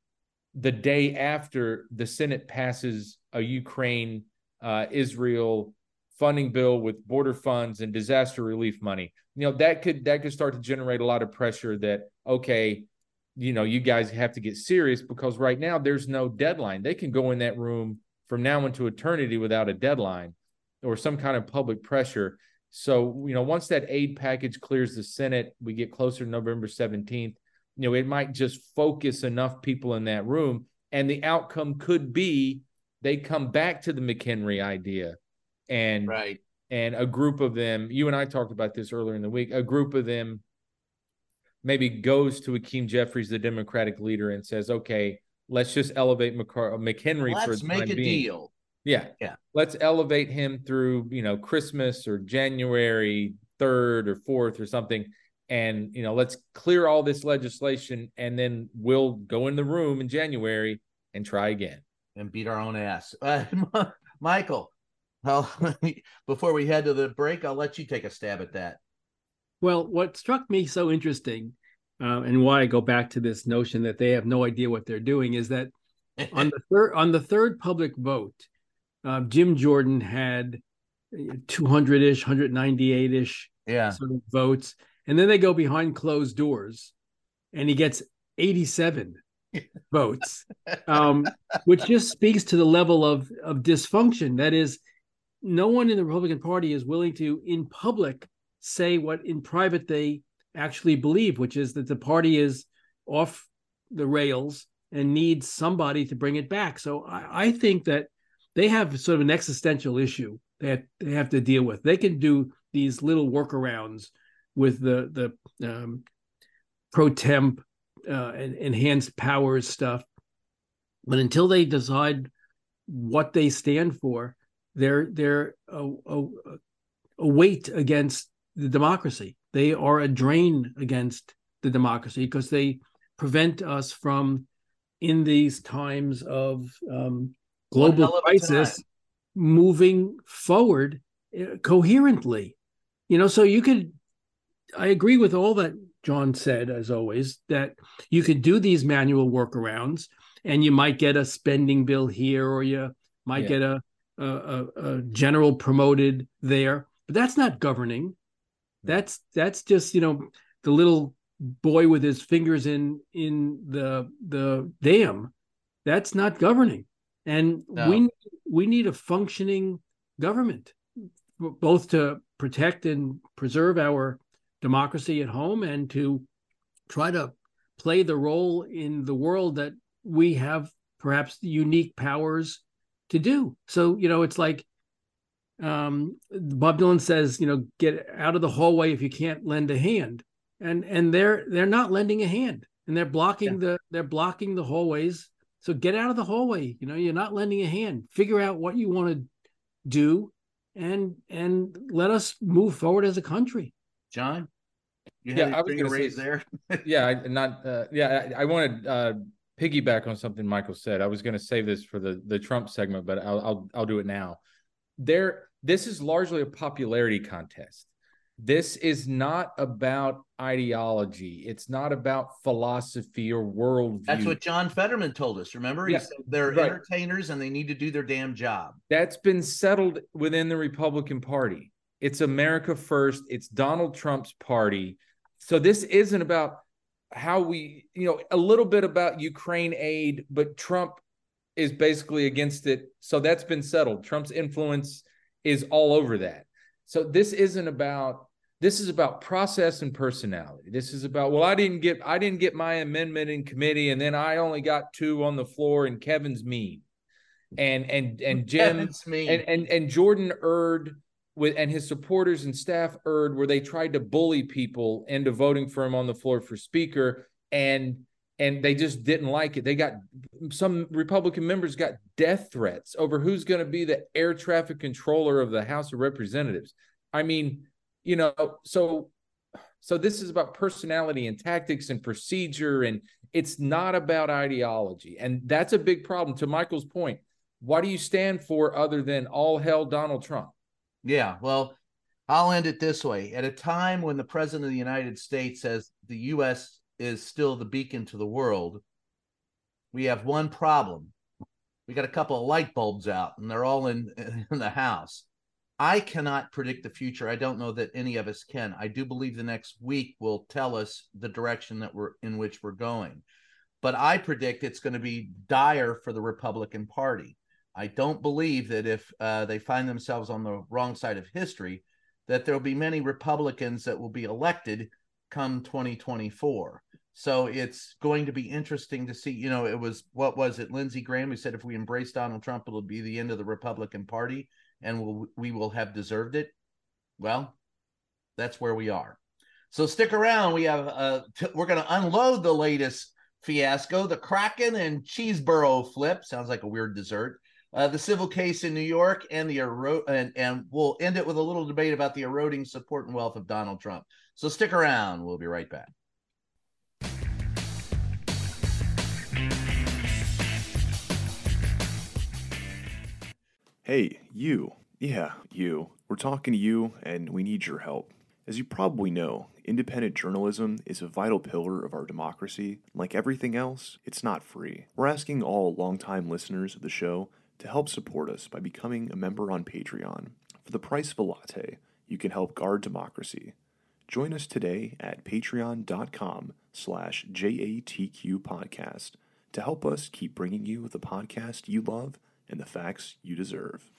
the day after the Senate passes a Ukraine uh, Israel funding bill with border funds and disaster relief money. You know, that could that could start to generate a lot of pressure that okay, you know, you guys have to get serious because right now there's no deadline. They can go in that room from now into eternity without a deadline or some kind of public pressure. So, you know, once that aid package clears the Senate, we get closer to November 17th, you know, it might just focus enough people in that room. And the outcome could be they come back to the McHenry idea and right and a group of them you and i talked about this earlier in the week a group of them maybe goes to Hakeem Jeffries, the Democratic leader, and says, "Okay, let's just elevate McHenry let's for the make time a being. deal." Yeah, Yeah. Let's elevate him through you know Christmas or January third or fourth or something, and you know let's clear all this legislation, and then we'll go in the room in January and try again and beat our own ass. Uh, Michael, well, before we head to the break, I'll let you take a stab at that. Well, what struck me so interesting, uh, and why I go back to this notion that they have no idea what they're doing, is that on the third on the third public vote, uh, Jim Jordan had 200 ish, 198 ish yeah. sort of votes, and then they go behind closed doors, and he gets 87 votes, um, which just speaks to the level of of dysfunction. That is, no one in the Republican Party is willing to, in public, say what in private they actually believe, which is that the party is off the rails and needs somebody to bring it back. So I, I think that they have sort of an existential issue that they have to deal with. They can do these little workarounds with the the um, pro temp uh, enhanced powers stuff, but until they decide what they stand for, they're they're a, a, a weight against the democracy. They are a drain against the democracy because they prevent us from, in these times of um, global crisis, moving forward uh, coherently. You know, so you could. I agree with all that John said, as always, that you could do these manual workarounds, and you might get a spending bill here, or you might yeah. get a, a, a general promoted there. But that's not governing that's that's just you know the little boy with his fingers in in the the dam. That's not governing, and no. we we need a functioning government, both to protect and preserve our democracy at home and to try to play the role in the world that we have perhaps unique powers to do. So, you know, it's like um, Bob Dylan says, you know, get out of the hallway if you can't lend a hand, and and they're they're not lending a hand, and they're blocking yeah. the they're blocking the hallways. So get out of the hallway. You know, you're not lending a hand. Figure out what you want to do, and and let us move forward as a country. John, yeah, I was going to raise there. yeah, I, not uh, yeah. I, I wanted uh, piggyback on something Michael said. I was going to save this for the the Trump segment, but I'll I'll, I'll do it now. There this is largely a popularity contest. This is not about ideology. It's not about philosophy or worldview. That's what John Fetterman told us. Remember, he yeah, said they're right. entertainers and they need to do their damn job. That's been settled within the Republican Party. It's America first. It's Donald Trump's party. So this isn't about how we, you know, a little bit about Ukraine aid, but Trump is basically against it. So that's been settled. Trump's influence is all over that. So this isn't about this is about process and personality. This is about well, I didn't get I didn't get my amendment in committee, and then I only got two on the floor, and Kevin's mean, and and and Jim and and and Jordan erred with and his supporters and staff erred where they tried to bully people into voting for him on the floor for speaker, and and they just didn't like it. They got some Republican members got death threats over who's going to be the air traffic controller of the House of Representatives. I mean, you know, so So this is about personality and tactics and procedure, and it's not about ideology. And that's a big problem. To Michael's point, what do you stand for other than all hell Donald Trump? Yeah, well, I'll end it this way. At a time when the president of the United States says the U.S. is still the beacon to the world, we have one problem. We got a couple of light bulbs out, and they're all in, in the house. I cannot predict the future. I don't know that any of us can. I do believe the next week will tell us the direction that we're in which we're going. But I predict it's going to be dire for the Republican Party. I don't believe that if uh, they find themselves on the wrong side of history, that there'll be many Republicans that will be elected come 2024. So it's going to be interesting to see. You know, it was what was it? Lindsey Graham who said if we embrace Donald Trump, it'll be the end of the Republican Party and we'll, we will have deserved it. Well, that's where we are. So stick around. We have uh, t- we're going to unload the latest fiasco, the Kraken and Chesebro flip. Sounds like a weird dessert. Uh, the civil case in New York and the ero- and, and we'll end it with a little debate about the eroding support and wealth of Donald Trump. So stick around. We'll be right back. Hey, you. Yeah, you. We're talking to you, and we need your help. As you probably know, independent journalism is a vital pillar of our democracy. Like everything else, it's not free. We're asking all longtime listeners of the show to help support us by becoming a member on Patreon. For the price of a latte, you can help guard democracy. Join us today at patreon.com slash JATQ podcast to help us keep bringing you the podcast you love and the facts you deserve.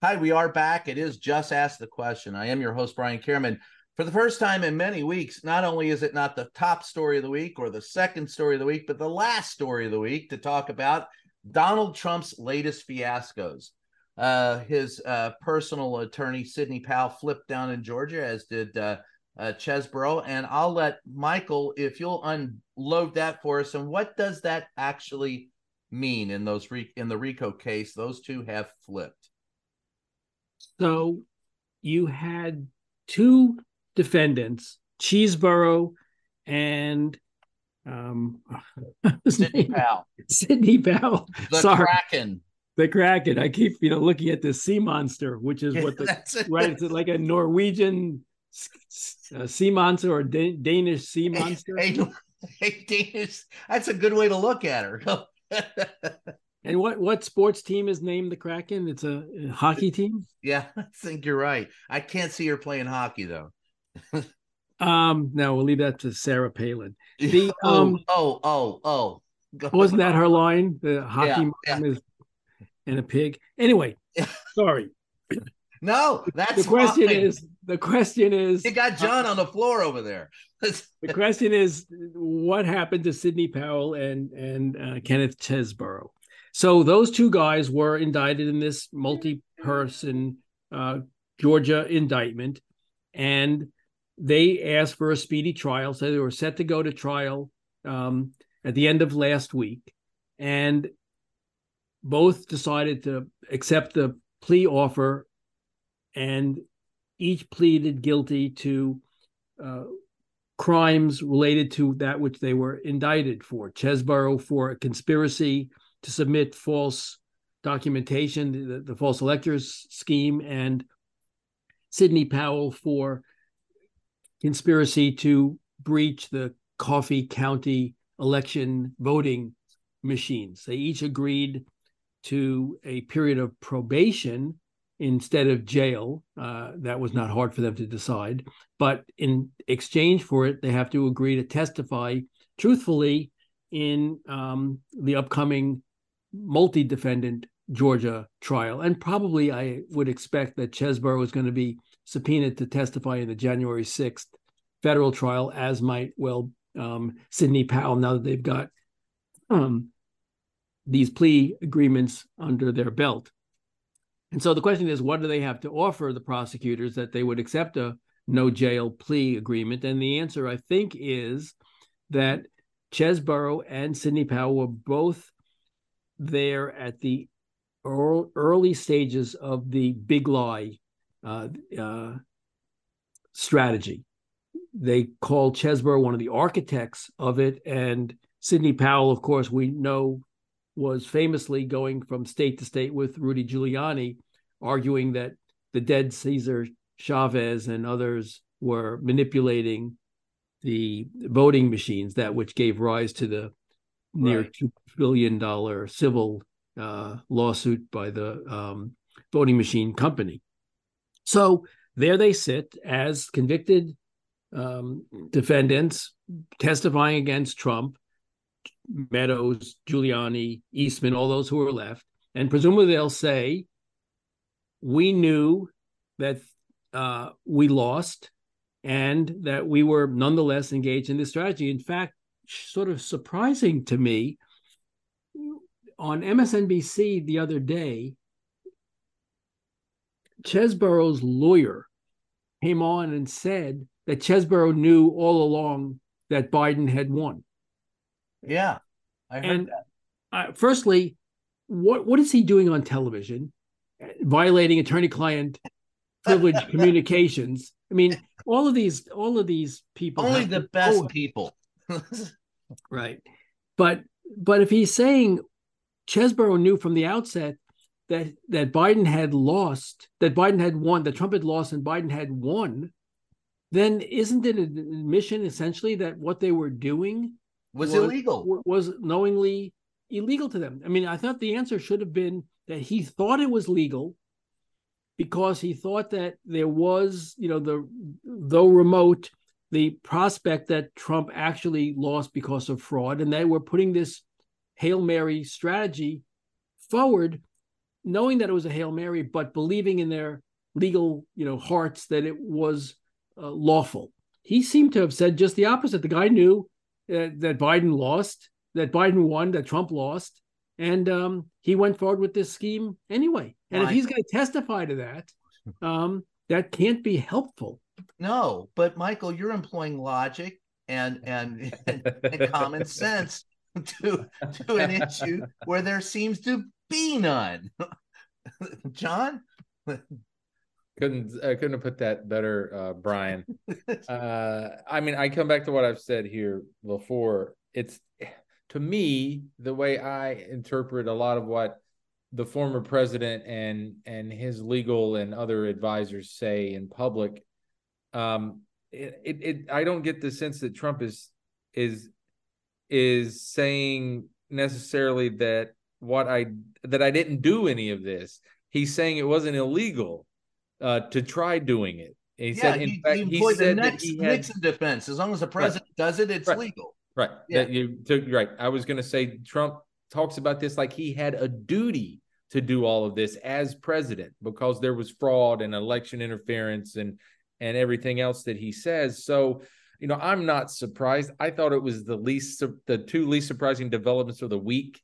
Hi, we are back. It is Just Ask the Question. I am your host, Brian Karem. For the first time in many weeks, not only is it not the top story of the week or the second story of the week, but the last story of the week to talk about Donald Trump's latest fiascos. Uh, his uh, personal attorney, Sidney Powell, flipped down in Georgia, as did uh, uh, Chesebro. And I'll let Michael, if you'll unload that for us. And what does that actually mean in those re- in the RICO case? Those two have flipped. So you had two defendants, Chesebro and um, Sidney Powell. Sidney Powell. The Sorry. Kraken. The Kraken. I keep you know looking at this sea monster, which is what the right. It's like a Norwegian uh, sea monster or Da- Danish sea monster. Hey, hey, Danish. That's a good way to look at her. And what what sports team is named the Kraken? It's a, a hockey team. yeah, I think you're right. I can't see her playing hockey though. Um, no, we'll leave that to Sarah Palin. The oh, um, oh, oh, oh. Go- wasn't that her line? The hockey Yeah, mom is and a pig. Anyway, sorry. No, that's The question fine. is the question is You got John on the floor over there. the question is what happened to Sidney Powell and and uh, Kenneth Chesebro. So those two guys were indicted in this multi-person uh, Georgia indictment, and they asked for a speedy trial. So they were set to go to trial um, at the end of last week, and both decided to accept the plea offer, and each pleaded guilty to uh, crimes related to that which they were indicted for. Chesebro for a conspiracy to submit false documentation, the, the false electors scheme, and Sidney Powell for conspiracy to breach the Coffee County election voting machines. They each agreed to a period of probation instead of jail. Uh, that was not hard for them to decide. But in exchange for it, they have to agree to testify truthfully in um, the upcoming multi defendant Georgia trial. And probably I would expect that Chesebro is going to be subpoenaed to testify in the January 6th federal trial, as might well um, Sidney Powell, now that they've got um, these plea agreements under their belt. And so the question is, what do they have to offer the prosecutors that they would accept a no jail plea agreement? And the answer, I think, is that Chesebro and Sidney Powell were both there at the early stages of the big lie uh, uh, strategy. They called Chesebro one of the architects of it, and Sidney Powell, of course, we know was famously going from state to state with Rudy Giuliani, arguing that the dead Caesar Chavez and others were manipulating the voting machines, that which gave rise to the near right. two billion dollar civil uh, lawsuit by the um, voting machine company. So there they sit as convicted um, defendants testifying against Trump, Meadows, Giuliani, Eastman, all those who are left, and presumably they'll say, "We knew that uh, we lost." And that we were nonetheless engaged in this strategy. In fact, sort of surprising to me. On MSNBC the other day, Chesebro's lawyer came on and said that Chesebro knew all along that Biden had won. Yeah, I heard and, that. Uh, firstly, what what is he doing on television, violating attorney-client privilege communications? I mean, all of these, all of these people. Only the best oh, people. right. But but if he's saying Chesebro knew from the outset that that Biden had lost, that Biden had won, that Trump had lost and Biden had won, then isn't it an admission essentially that what they were doing was, was illegal? Was knowingly illegal to them. I mean, I thought the answer should have been that he thought it was legal because he thought that there was, you know, the though remote, the prospect that Trump actually lost because of fraud, and they were putting this Hail Mary strategy forward, knowing that it was a Hail Mary, but believing in their legal, you know, hearts that it was uh, lawful. He seemed to have said just the opposite. The guy knew uh, that Biden lost, that Biden won, that Trump lost, and um, he went forward with this scheme anyway. And if he's going to testify to that, um, that can't be helpful. No, but Michael, you're employing logic and and, and common sense to to an issue where there seems to be none. John, couldn't I couldn't have put that better, uh, Brian. uh, I mean, I come back to what I've said here before. It's to me the way I interpret a lot of what the former president and and his legal and other advisors say in public um, it, it, it I don't get the sense that Trump is is is saying necessarily that what I that I didn't do any of this. He's saying it wasn't illegal uh, to try doing it. He yeah, said, in he, fact, he, he said the next he had, Nixon defense. As long as the president right, does it, it's right, legal. Right. Yeah. That you took right. I was going to say Trump talks about this like he had a duty to do all of this as president because there was fraud and election interference and and everything else that he says. So, you know, I'm not surprised. I thought it was the least the two least surprising developments of the week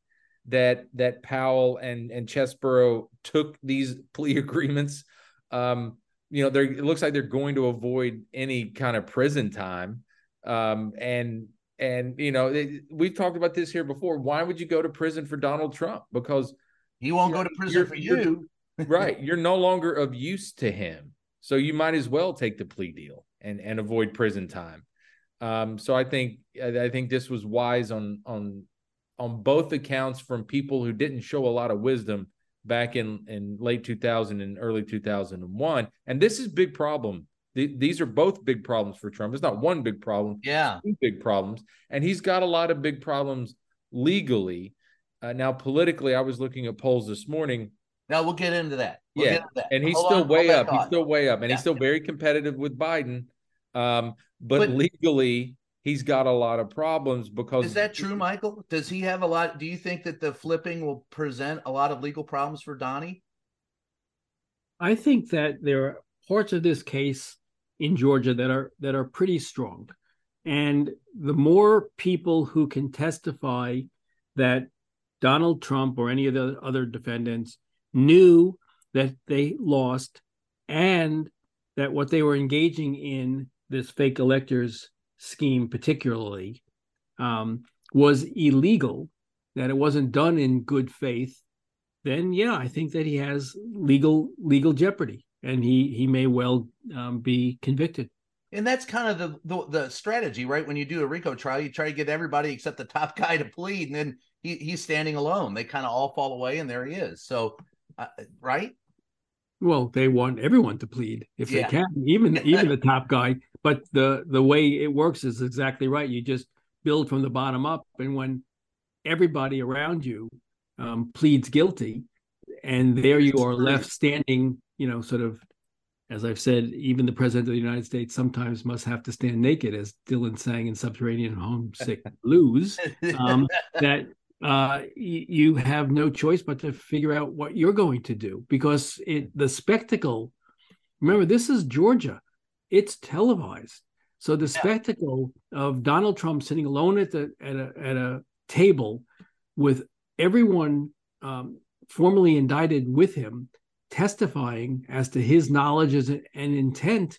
that that Powell and and Chesebro took these plea agreements. Um, you know, they it looks like they're going to avoid any kind of prison time. Um, and and you know, they, we've talked about this here before. Why would you go to prison for Donald Trump? Because he won't go to prison for you. right. You're no longer of use to him. So you might as well take the plea deal and and avoid prison time. Um, so I think I think this was wise on on on both accounts from people who didn't show a lot of wisdom back in in late 2000 and early 2001. And this is big problem. these are both big problems for Trump. It's not one big problem. Yeah, two big problems, and he's got a lot of big problems legally. Uh, now, politically, I was looking at polls this morning. Now we'll get into that. We'll yeah, that. and he's hold still on, way up. He's still way up, and yeah. he's still very competitive with Biden. Um, but, but, legally, he's got a lot of problems because is that true, Michael? Does he have a lot? Do you think that the flipping will present a lot of legal problems for Donnie? I think that there are parts of this case in Georgia that are that are pretty strong, and the more people who can testify that Donald Trump or any of the other defendants knew that they lost and that what they were engaging in this fake electors scheme particularly um, was illegal that it wasn't done in good faith then yeah, I think that he has legal legal jeopardy, and he he may well um, be convicted. And that's kind of the, the, the strategy, right? When you do a RICO trial, you try to get everybody except the top guy to plead, and then he, he's standing alone. They kind of all fall away, and there he is. So, uh, right? Well, they want everyone to plead if Yeah. they can, even even the top guy. But the the way it works is exactly right. You just build from the bottom up, and when everybody around you um, pleads guilty, and there you are left standing, you know, sort of, as I've said, even the president of the United States sometimes must have to stand naked, as Dylan sang in Subterranean Homesick Blues. Um, that uh, you have no choice but to figure out what you're going to do because it the spectacle. Remember, this is Georgia; it's televised. So the spectacle of Donald Trump sitting alone at the at a at a table with everyone um, formally indicted with him, testifying as to his knowledge as- and intent,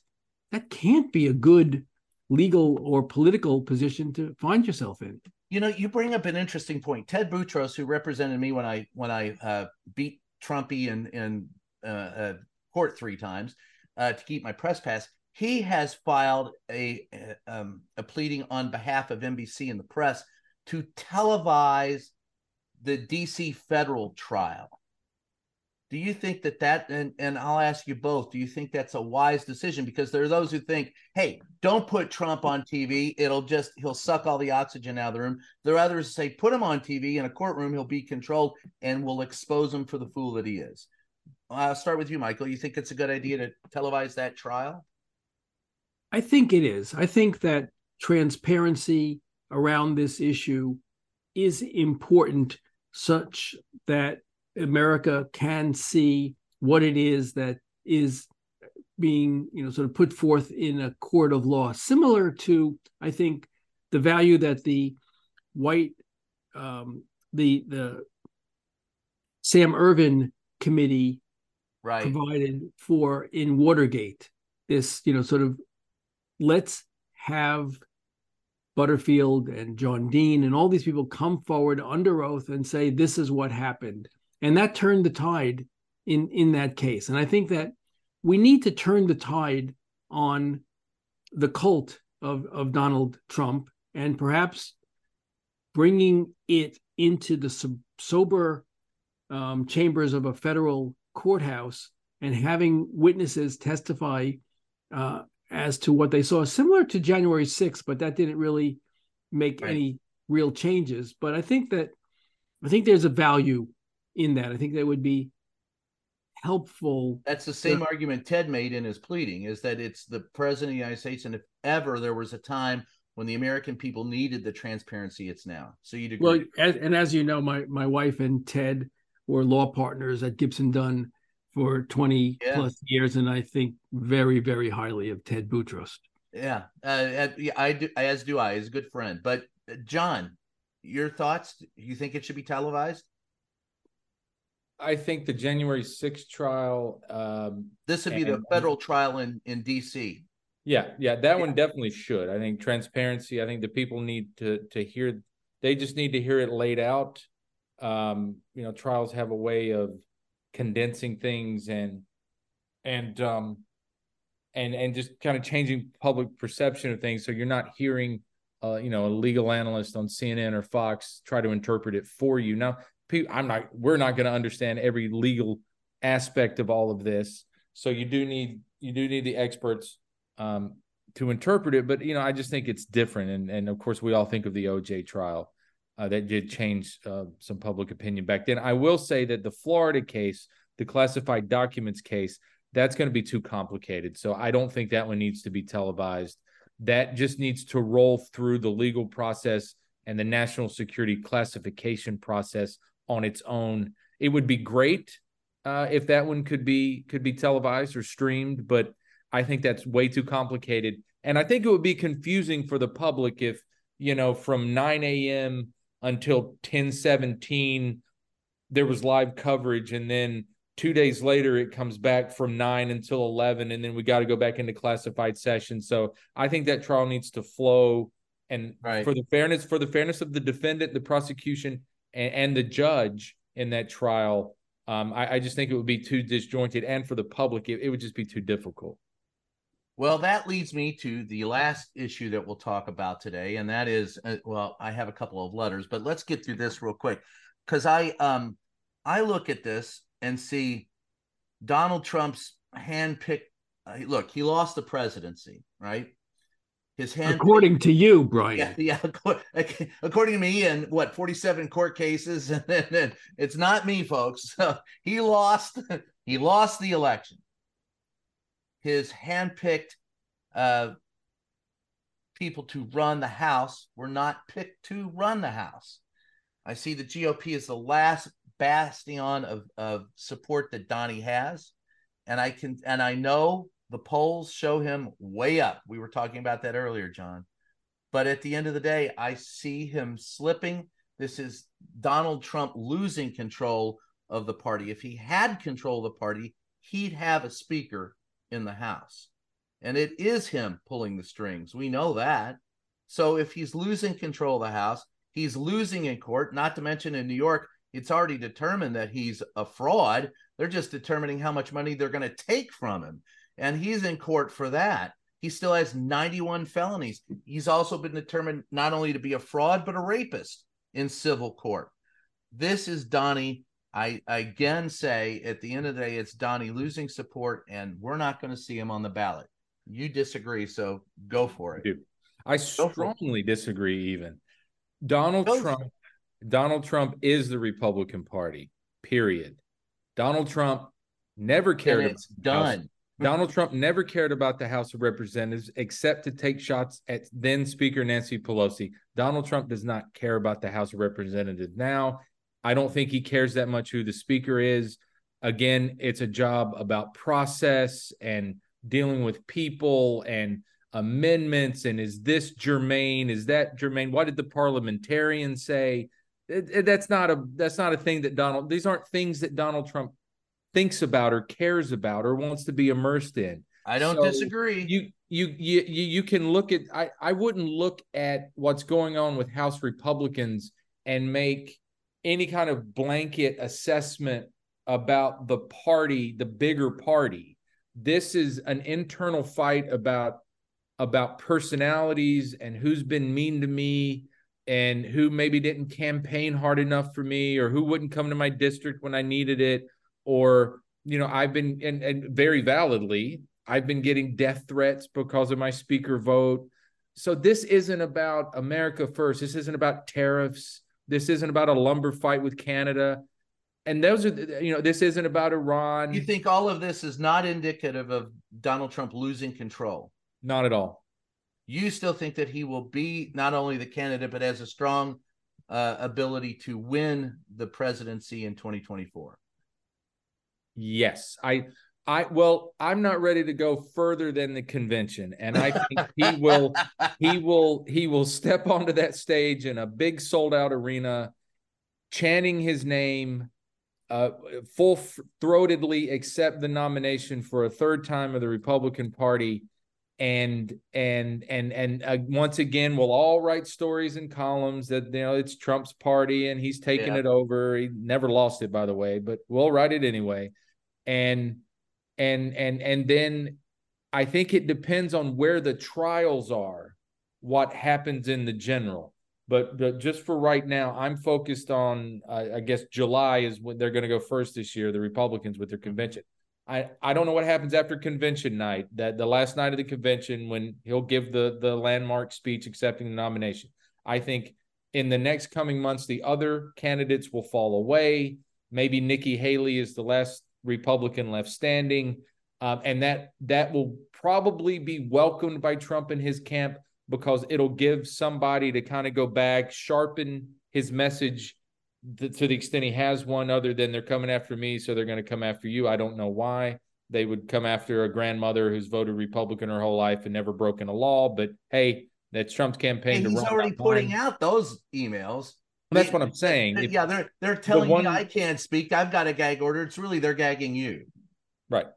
that can't be a good legal or political position to find yourself in. You know, you bring up an interesting point. Ted Boutrous, who represented me when I when I uh, beat Trumpy in in uh, uh, court three times uh, to keep my press pass, he has filed a a, um, a pleading on behalf of NBC and the press to televise the DC federal trial. Do you think that that and and I'll ask you both, do you think that's a wise decision because there are those who think, "Hey, don't put Trump on TV, it'll just he'll suck all the oxygen out of the room." There are others who say, "Put him on TV in a courtroom, he'll be controlled and we'll expose him for the fool that he is." I'll start with you, Michael. You think it's a good idea to televise that trial? I think it is. I think that transparency around this issue is important, such that America can see what it is that is being, you know, sort of put forth in a court of law, similar to, I think, the value that the white, um, the the Sam Ervin committee Right. provided for in Watergate. This, you know, sort of let's have Butterfield and John Dean and all these people come forward under oath and say this is what happened. And that turned the tide in in that case. And I think that we need to turn the tide on the cult of of Donald Trump and perhaps bringing it into the sob- sober um, chambers of a federal courthouse and having witnesses testify uh, as to what they saw, similar to January 6th, but that didn't really make Right. any real changes. But I think that I think there's a value in that. I think that would be helpful. That's the same argument Ted made in his pleading is that it's the president of the United States. And if ever there was a time when the American people needed the transparency, it's now. So you'd agree. Well, as, and as you know, my my wife and Ted were law partners at Gibson Dunn for 20 Yeah. plus years, and I think very, very highly of Ted Boutrous. yeah. Uh, uh, I do, as do I, as a good friend. But uh, John, your thoughts? You think it should be televised? I think the January 6th trial, um, This would be the federal trial in, in DC. yeah, yeah, that one definitely should. I think transparency. I think the people need to to hear. They just need to hear it laid out. Um, you know, trials have a way of condensing things and and um and and just kind of changing public perception of things. So you're not hearing, uh, you know, a legal analyst on CNN or Fox try to interpret it for you. Now, I'm not. We're not going to understand every legal aspect of all of this. So you do need you do need the experts um, to interpret it. But you know, I just think it's different. And and of course, we all think of the OJ trial uh, that did change uh, some public opinion back then. I will say that the Florida case, the classified documents case, that's going to be too complicated. So I don't think that one needs to be televised. That just needs to roll through the legal process and the national security classification process on its own. It would be great uh, if that one could be could be televised or streamed, but I think that's way too complicated. And I think it would be confusing for the public if, you know, from 9 a.m. until 10 17, there was live coverage. And then two days later, it comes back from 9 until 11. And then we got to go back into classified session. So I think that trial needs to flow. And Right. for the fairness, for the fairness of the defendant, the prosecution, and, and the judge in that trial, Um, I, I, just think it would be too disjointed, and for the public, it, it would just be too difficult. Well, that leads me to the last issue that we'll talk about today, and that is, uh, well, I have a couple of letters, but let's get through this real quick because I um I look at this and see Donald Trump's handpicked. Uh, look, he lost the presidency, right? His hand, according to you, Brian. Yeah, yeah. According to me, and what forty-seven court cases, and, and it's not me, folks. So he lost. He lost the election. His handpicked uh, people to run the House were not picked to run the House. I see the GOP is the last bastion of, of support that Donnie has. And I can and I know the polls show him way up. We were talking about that earlier, John. But at the end of the day, I see him slipping. This is Donald Trump losing control of the party. If he had control of the party, he'd have a speaker in the House. And it is him pulling the strings. We know that. So if he's losing control of the House, He's losing in court, not to mention in New York, it's already determined that he's a fraud. They're just determining how much money they're going to take from him. And he's in court for that. He still has 91 felonies. He's also been determined not only to be a fraud, but a rapist in civil court. This is Donnie. I, I again say at the end of the day, it's Donnie losing support, and we're not going to see him on the ballot. You disagree, so go for it. Dude, I strongly disagree, even. Donald. Trump Donald Trump is the Republican Party. Period. Donald Trump never cared. it's done. House. Donald Trump never cared about the House of Representatives except to take shots at then Speaker Nancy Pelosi. Donald Trump does not care about the House of Representatives now. I don't think he cares that much who the Speaker is. Again, it's a job about process and dealing with people and amendments and is this germane is that germane what did the parliamentarian say it, it, that's not a that's not a thing that donald these aren't things that donald trump thinks about or cares about or wants to be immersed in. I don't so disagree. you you you you can look at i i wouldn't look at what's going on with house republicans and make any kind of blanket assessment about the party the bigger party. This is an internal fight about about personalities and who's been mean to me and who maybe didn't campaign hard enough for me or who wouldn't come to my district when I needed it or you know I've been and, and very validly I've been getting death threats because of my speaker vote. So this isn't about America first. This isn't about tariffs. This isn't about a lumber fight with Canada. And those are you know this isn't about Iran. You think all of this is not indicative of Donald Trump losing control? Not at all. You still think that he will be not only the candidate, but has a strong uh, ability to win the presidency in 2024? Yes. I I well, I'm not ready to go further than the convention, and I think he will, he will, he will step onto that stage in a big sold out arena, chanting his name, uh, full throatedly accept the nomination for a third time of the Republican Party, and and and and uh, once again we'll all write stories and columns that you know it's Trump's party and he's taking yeah. it over. He never lost it by the way, but we'll write it anyway. And and and and then I think it depends on where the trials are, what happens in the general. But, but just for right now, I'm focused on uh, I guess July is when they're going to go first this year, the Republicans with their convention. I, I don't know what happens after convention night, that the last night of the convention when he'll give the the landmark speech accepting the nomination. I think in the next coming months, the other candidates will fall away. Maybe Nikki Haley is the last Republican left standing, um, and that that will probably be welcomed by Trump and his camp because it'll give somebody to kind of go back, sharpen his message to the extent he has one other than they're coming after me, so they're going to come after you. I don't know why they would come after a grandmother who's voted Republican her whole life and never broken a law. But hey, that's Trump's campaign. he's already putting line. out those emails. That's what I'm saying. yeah, they're they're telling the one, me I can't speak. I've got a gag order. It's really they're gagging you. Right.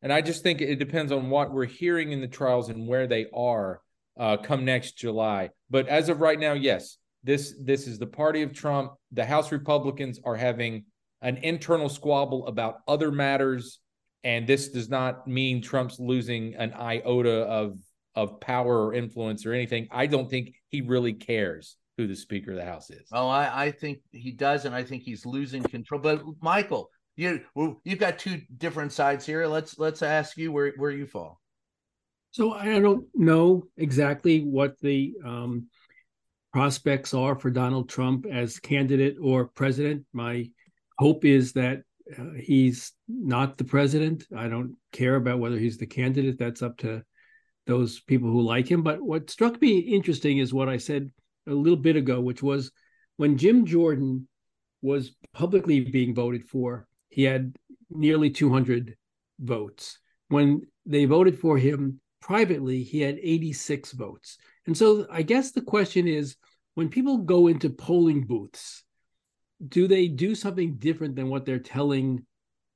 And I just think it depends on what we're hearing in the trials and where they are uh, come next July. But as of right now, yes, this this is the party of Trump. The House Republicans are having an internal squabble about other matters. And this does not mean Trump's losing an iota of of power or influence or anything. I don't think he really cares who the Speaker of the House is. Oh, I, I think he does, and I think he's losing control. But Michael, you you've got two different sides here. Let's let's ask you where where you fall. So I don't know exactly what the um, prospects are for Donald Trump as candidate or president. My hope is that uh, he's not the president. I don't care about whether he's the candidate. That's up to those people who like him. But what struck me interesting is what I said a little bit ago, which was when Jim Jordan was publicly being voted for, he had nearly 200 votes. When they voted for him privately, he had 86 votes. And so I guess the question is when people go into polling booths, do they do something different than what they're telling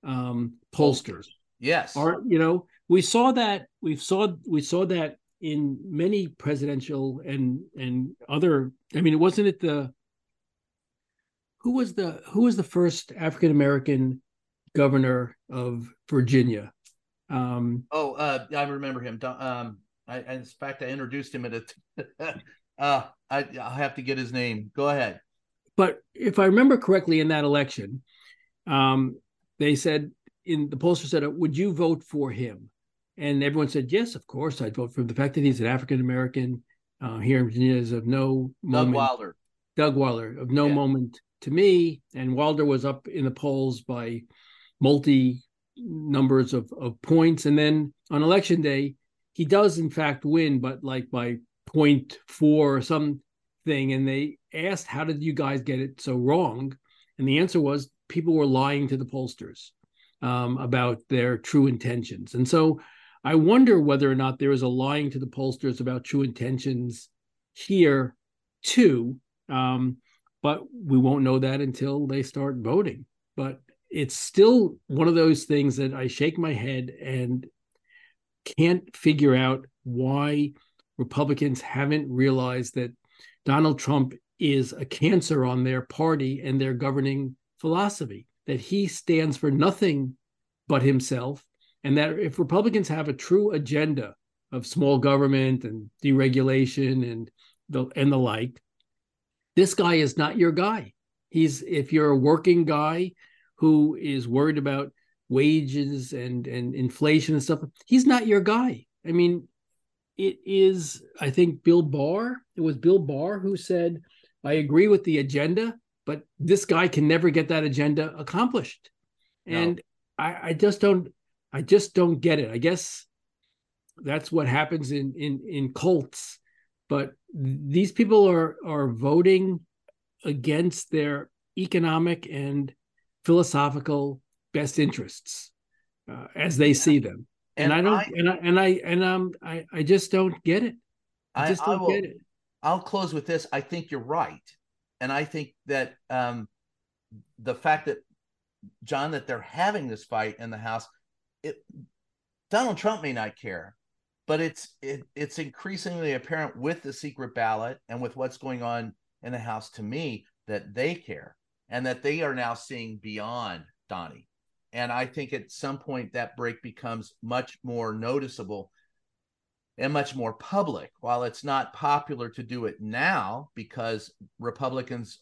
um, pollsters? Yes. Or, you know, we saw that we saw we saw that in many presidential and and other i mean it wasn't it the who was the who was the first african american governor of virginia? Um oh uh i remember him. Um i in fact i introduced him at a uh i i have to get his name. Go ahead. But if i remember correctly in that election um they said in the pollster said would you vote for him and everyone said, yes, of course, I'd vote for him. The fact that he's an African American uh, here in Virginia is of no moment. Doug Wilder. Doug Wilder, of no yeah. moment to me. And Wilder was up in the polls by multi numbers of, of points. And then on election day, he does in fact win, but like by 0.4 or something. And they asked, how did you guys get it so wrong? And the answer was people were lying to the pollsters um, about their true intentions. And so I wonder whether or not there is a lying to the pollsters about true intentions here too. Um, but we won't know that until they start voting. But it's still one of those things that I shake my head and can't figure out why Republicans haven't realized that Donald Trump is a cancer on their party and their governing philosophy, that he stands for nothing but himself and that if Republicans have a true agenda of small government and deregulation and the and the like, this guy is not your guy. He's if you're a working guy who is worried about wages and and inflation and stuff, he's not your guy. I mean, it is I think Bill Barr, it was Bill Barr who said, I agree with the agenda, but this guy can never get that agenda accomplished. No. And I, I just don't I just don't get it. I guess that's what happens in in in cults. But these people are are voting against their economic and philosophical best interests uh, as they see them. And, and I don't I, and I and I and um I I just don't get it. I just don't I will, get it. I'll close with this. I think you're right. And I think that um the fact that John that they're having this fight in the House it, Donald Trump may not care, but it's it, it's increasingly apparent with the secret ballot and with what's going on in the House to me that they care and that they are now seeing beyond Donnie. And I think at some point that break becomes much more noticeable and much more public. While it's not popular to do it now because Republicans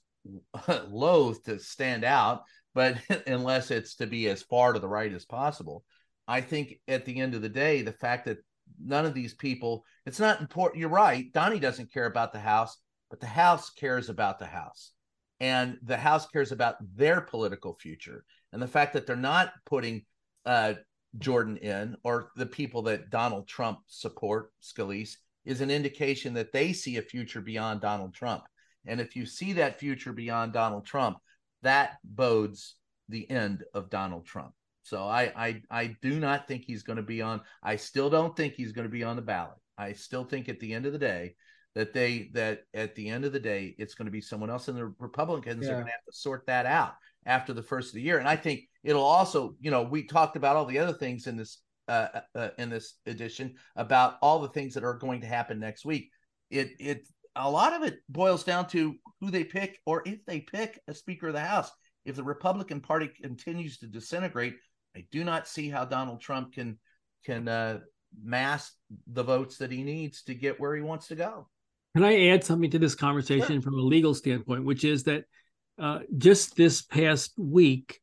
loathe to stand out, but unless it's to be as far to the right as possible, I think at the end of the day, the fact that none of these people, it's not important. You're right. Donnie doesn't care about the House, but the House cares about the House. And the House cares about their political future. And the fact that they're not putting uh, Jordan in or the people that Donald Trump support, Scalise, is an indication that they see a future beyond Donald Trump. And if you see that future beyond Donald Trump, that bodes the end of Donald Trump. So I I I do not think he's going to be on. I still don't think he's going to be on the ballot. I still think at the end of the day that they that at the end of the day it's going to be someone else, and the Republicans yeah. are going to have to sort that out after the first of the year. And I think it'll also, you know, we talked about all the other things in this uh, uh, uh in this edition about all the things that are going to happen next week. It it a lot of it boils down to who they pick or if they pick a Speaker of the House if the Republican Party continues to disintegrate, I do not see how Donald Trump can can uh, mass the votes that he needs to get where he wants to go. Can I add something to this conversation sure. from a legal standpoint, which is that uh, just this past week,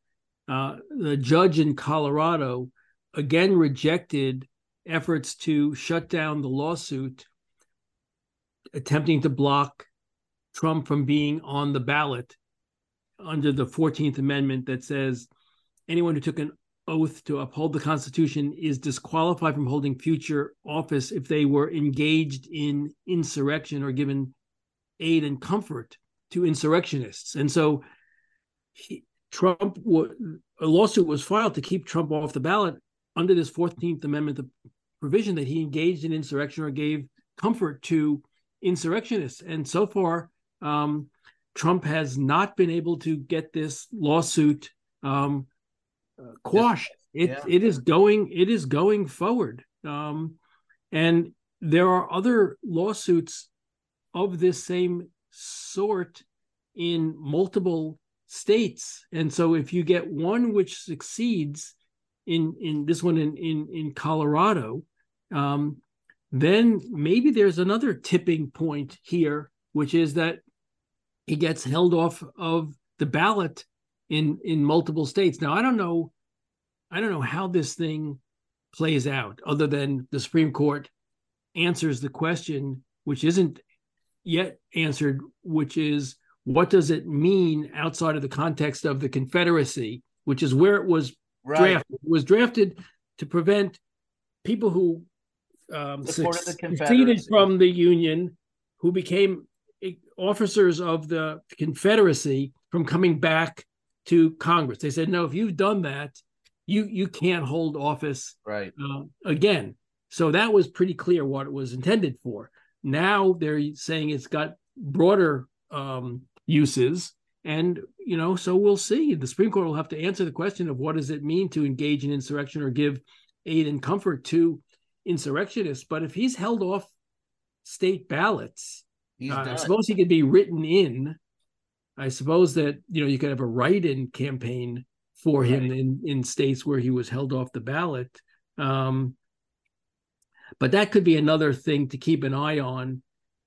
uh, the judge in Colorado again rejected efforts to shut down the lawsuit attempting to block Trump from being on the ballot under the 14th Amendment that says anyone who took an oath to uphold the Constitution is disqualified from holding future office if they were engaged in insurrection or given aid and comfort to insurrectionists. And so he, Trump, a lawsuit was filed to keep Trump off the ballot under this 14th Amendment provision that he engaged in insurrection or gave comfort to insurrectionists. And so far, um, Trump has not been able to get this lawsuit um, quashed. It yeah. it is going it is going forward, um, and there are other lawsuits of this same sort in multiple states. And so, if you get one which succeeds in in this one in in in Colorado, um, then maybe there's another tipping point here, which is that he gets held off of the ballot in in multiple states. Now I don't know, I don't know how this thing plays out, other than the Supreme Court answers the question, which isn't yet answered, which is what does it mean outside of the context of the Confederacy, which is where it was right. drafted. It was drafted to prevent people who um, seceded from the Union, who became officers of the Confederacy from coming back to Congress. They said, no, if you've done that, you you can't hold office right uh, again. So that was pretty clear what it was intended for. Now they're saying it's got broader um, uses, and you know, so we'll see. The Supreme Court will have to answer the question of what does it mean to engage in insurrection or give aid and comfort to insurrectionists. But if he's held off state ballots, uh, I suppose he could be written in. I suppose that you know you could have a write-in campaign for right. him in in states where he was held off the ballot. Um, but that could be another thing to keep an eye on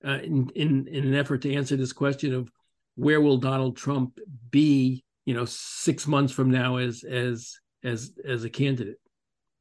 uh, in, in in an effort to answer this question of where will Donald Trump be, you know, six months from now as as as as a candidate.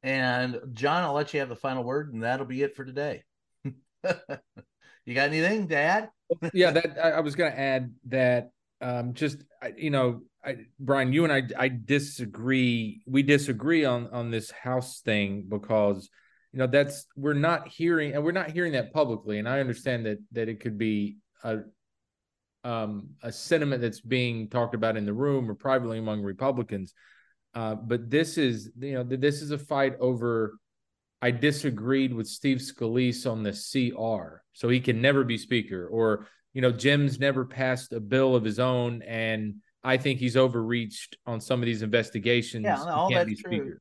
And John, I'll let you have the final word, and that'll be it for today. you got anything Dad? yeah, that I, I was going to add that um, just you know, I, Brian, you and I, I disagree. We disagree on on this house thing because you know that's we're not hearing, and we're not hearing that publicly. And I understand that that it could be a um, a sentiment that's being talked about in the room or privately among Republicans. Uh, but this is, you know, this is a fight over. I disagreed with Steve Scalise on the CR, so he can never be speaker. Or, you know, Jim's never passed a bill of his own, and I think he's overreached on some of these investigations. Yeah, all that's true.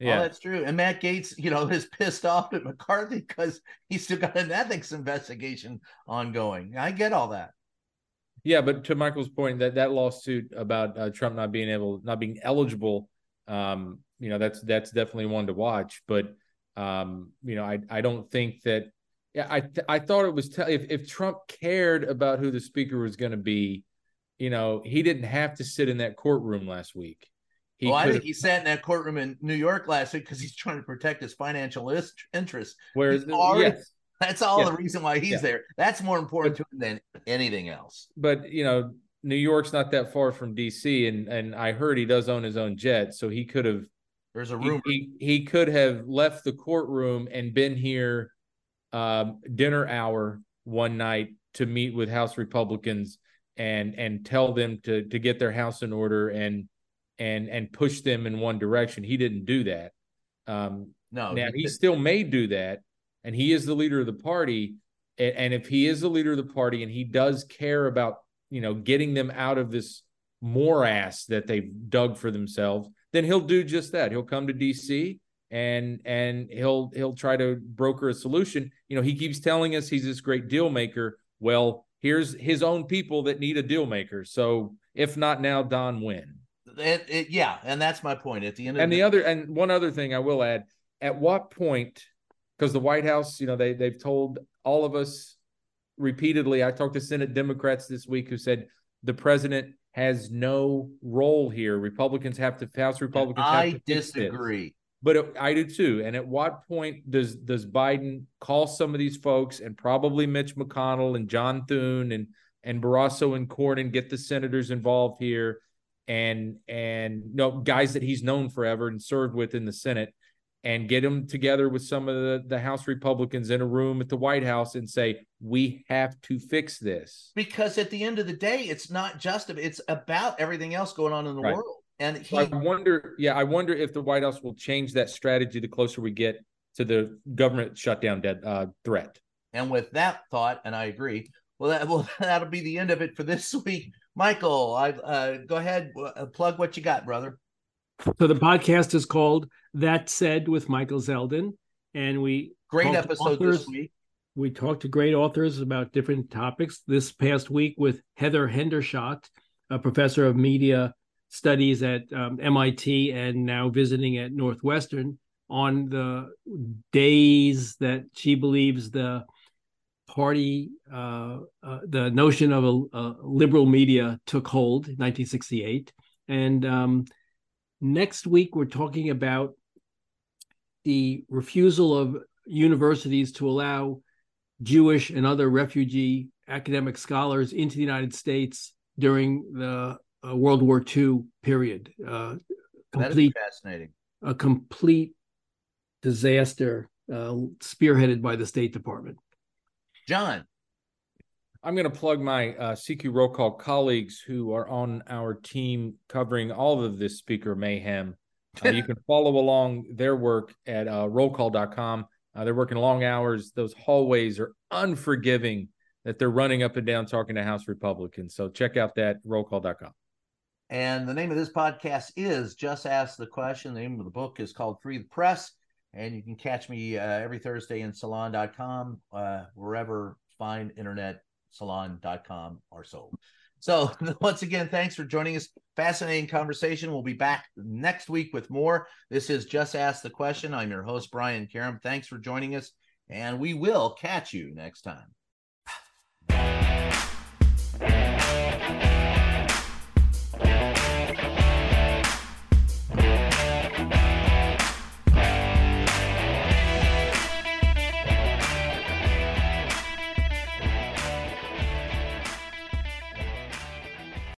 Yeah, all that's true. And Matt Gaetz, you know, is pissed off at McCarthy because he's still got an ethics investigation ongoing. I get all that. Yeah, but to Michael's point, that that lawsuit about uh, Trump not being able, not being eligible, um, you know, that's that's definitely one to watch. But um, you know, I I don't think that. Yeah, I I thought it was t- if if Trump cared about who the speaker was going to be, you know, he didn't have to sit in that courtroom last week. He well, I think he sat in that courtroom in New York last week because he's trying to protect his financial interests. Whereas, yes, that's all the reason why he's yeah. there. That's more important but, to him than anything else. But you know, New York's not that far from DC, and and I heard he does own his own jet, so he could have. There's a rumor he, he, he could have left the courtroom and been here, um, dinner hour one night to meet with House Republicans and and tell them to to get their house in order and and and push them in one direction. He didn't do that. Um, no, now he, he still may do that, and he is the leader of the party and if he is the leader of the party and he does care about you know getting them out of this morass that they've dug for themselves then he'll do just that he'll come to dc and and he'll he'll try to broker a solution you know he keeps telling us he's this great deal maker well here's his own people that need a deal maker so if not now don it, yeah, and that's my point. At the end, and the, the other, and one other thing I will add: at what point, because the White House, you know, they they've told all of us repeatedly. I talked to Senate Democrats this week who said the president has no role here. Republicans have to House Republicans. I disagree. But it, I do too. And at what point does does Biden call some of these folks and probably Mitch McConnell and John Thune and and Barrasso and Cornyn get the senators involved here and and you know guys that he's known forever and served with in the Senate and get them together with some of the, the House Republicans in a room at the White House and say, we have to fix this. Because at the end of the day, it's not just it's about everything else going on in the right. world. And he, I wonder, yeah, I wonder if the White House will change that strategy the closer we get to the government shutdown dead, uh, threat. And with that thought, and I agree, well, that will that'll be the end of it for this week. Michael, I uh, go ahead, uh, plug what you got, brother. So the podcast is called That Said with Michael Zeldin, and we great episode authors, this week. We talked to great authors about different topics. This past week with Heather Hendershot, a professor of media studies at um, MIT and now visiting at Northwestern on the days that she believes the party, uh, uh, the notion of a, a, liberal media took hold in 1968. And um, next week, we're talking about the refusal of universities to allow Jewish and other refugee academic scholars into the United States during the uh, World War II period. Uh, complete, fascinating. A complete disaster uh, spearheaded by the State Department. John. I'm going to plug my uh, CQ roll call colleagues who are on our team covering all of this speaker mayhem. Uh, you can follow along their work at uh, rollcall.com. Uh, they're working long hours. Those hallways are unforgiving that they're running up and down talking to House Republicans. So check out that rollcall.com. And the name of this podcast is Just Ask the Question. The name of the book is called Free the Press. And you can catch me uh, every Thursday in salon.com, uh, wherever fine internet salon.com are sold. So, once again, thanks for joining us. Fascinating conversation. We'll be back next week with more. This is Just Ask the Question. I'm your host, Brian Karem. Thanks for joining us, and we will catch you next time.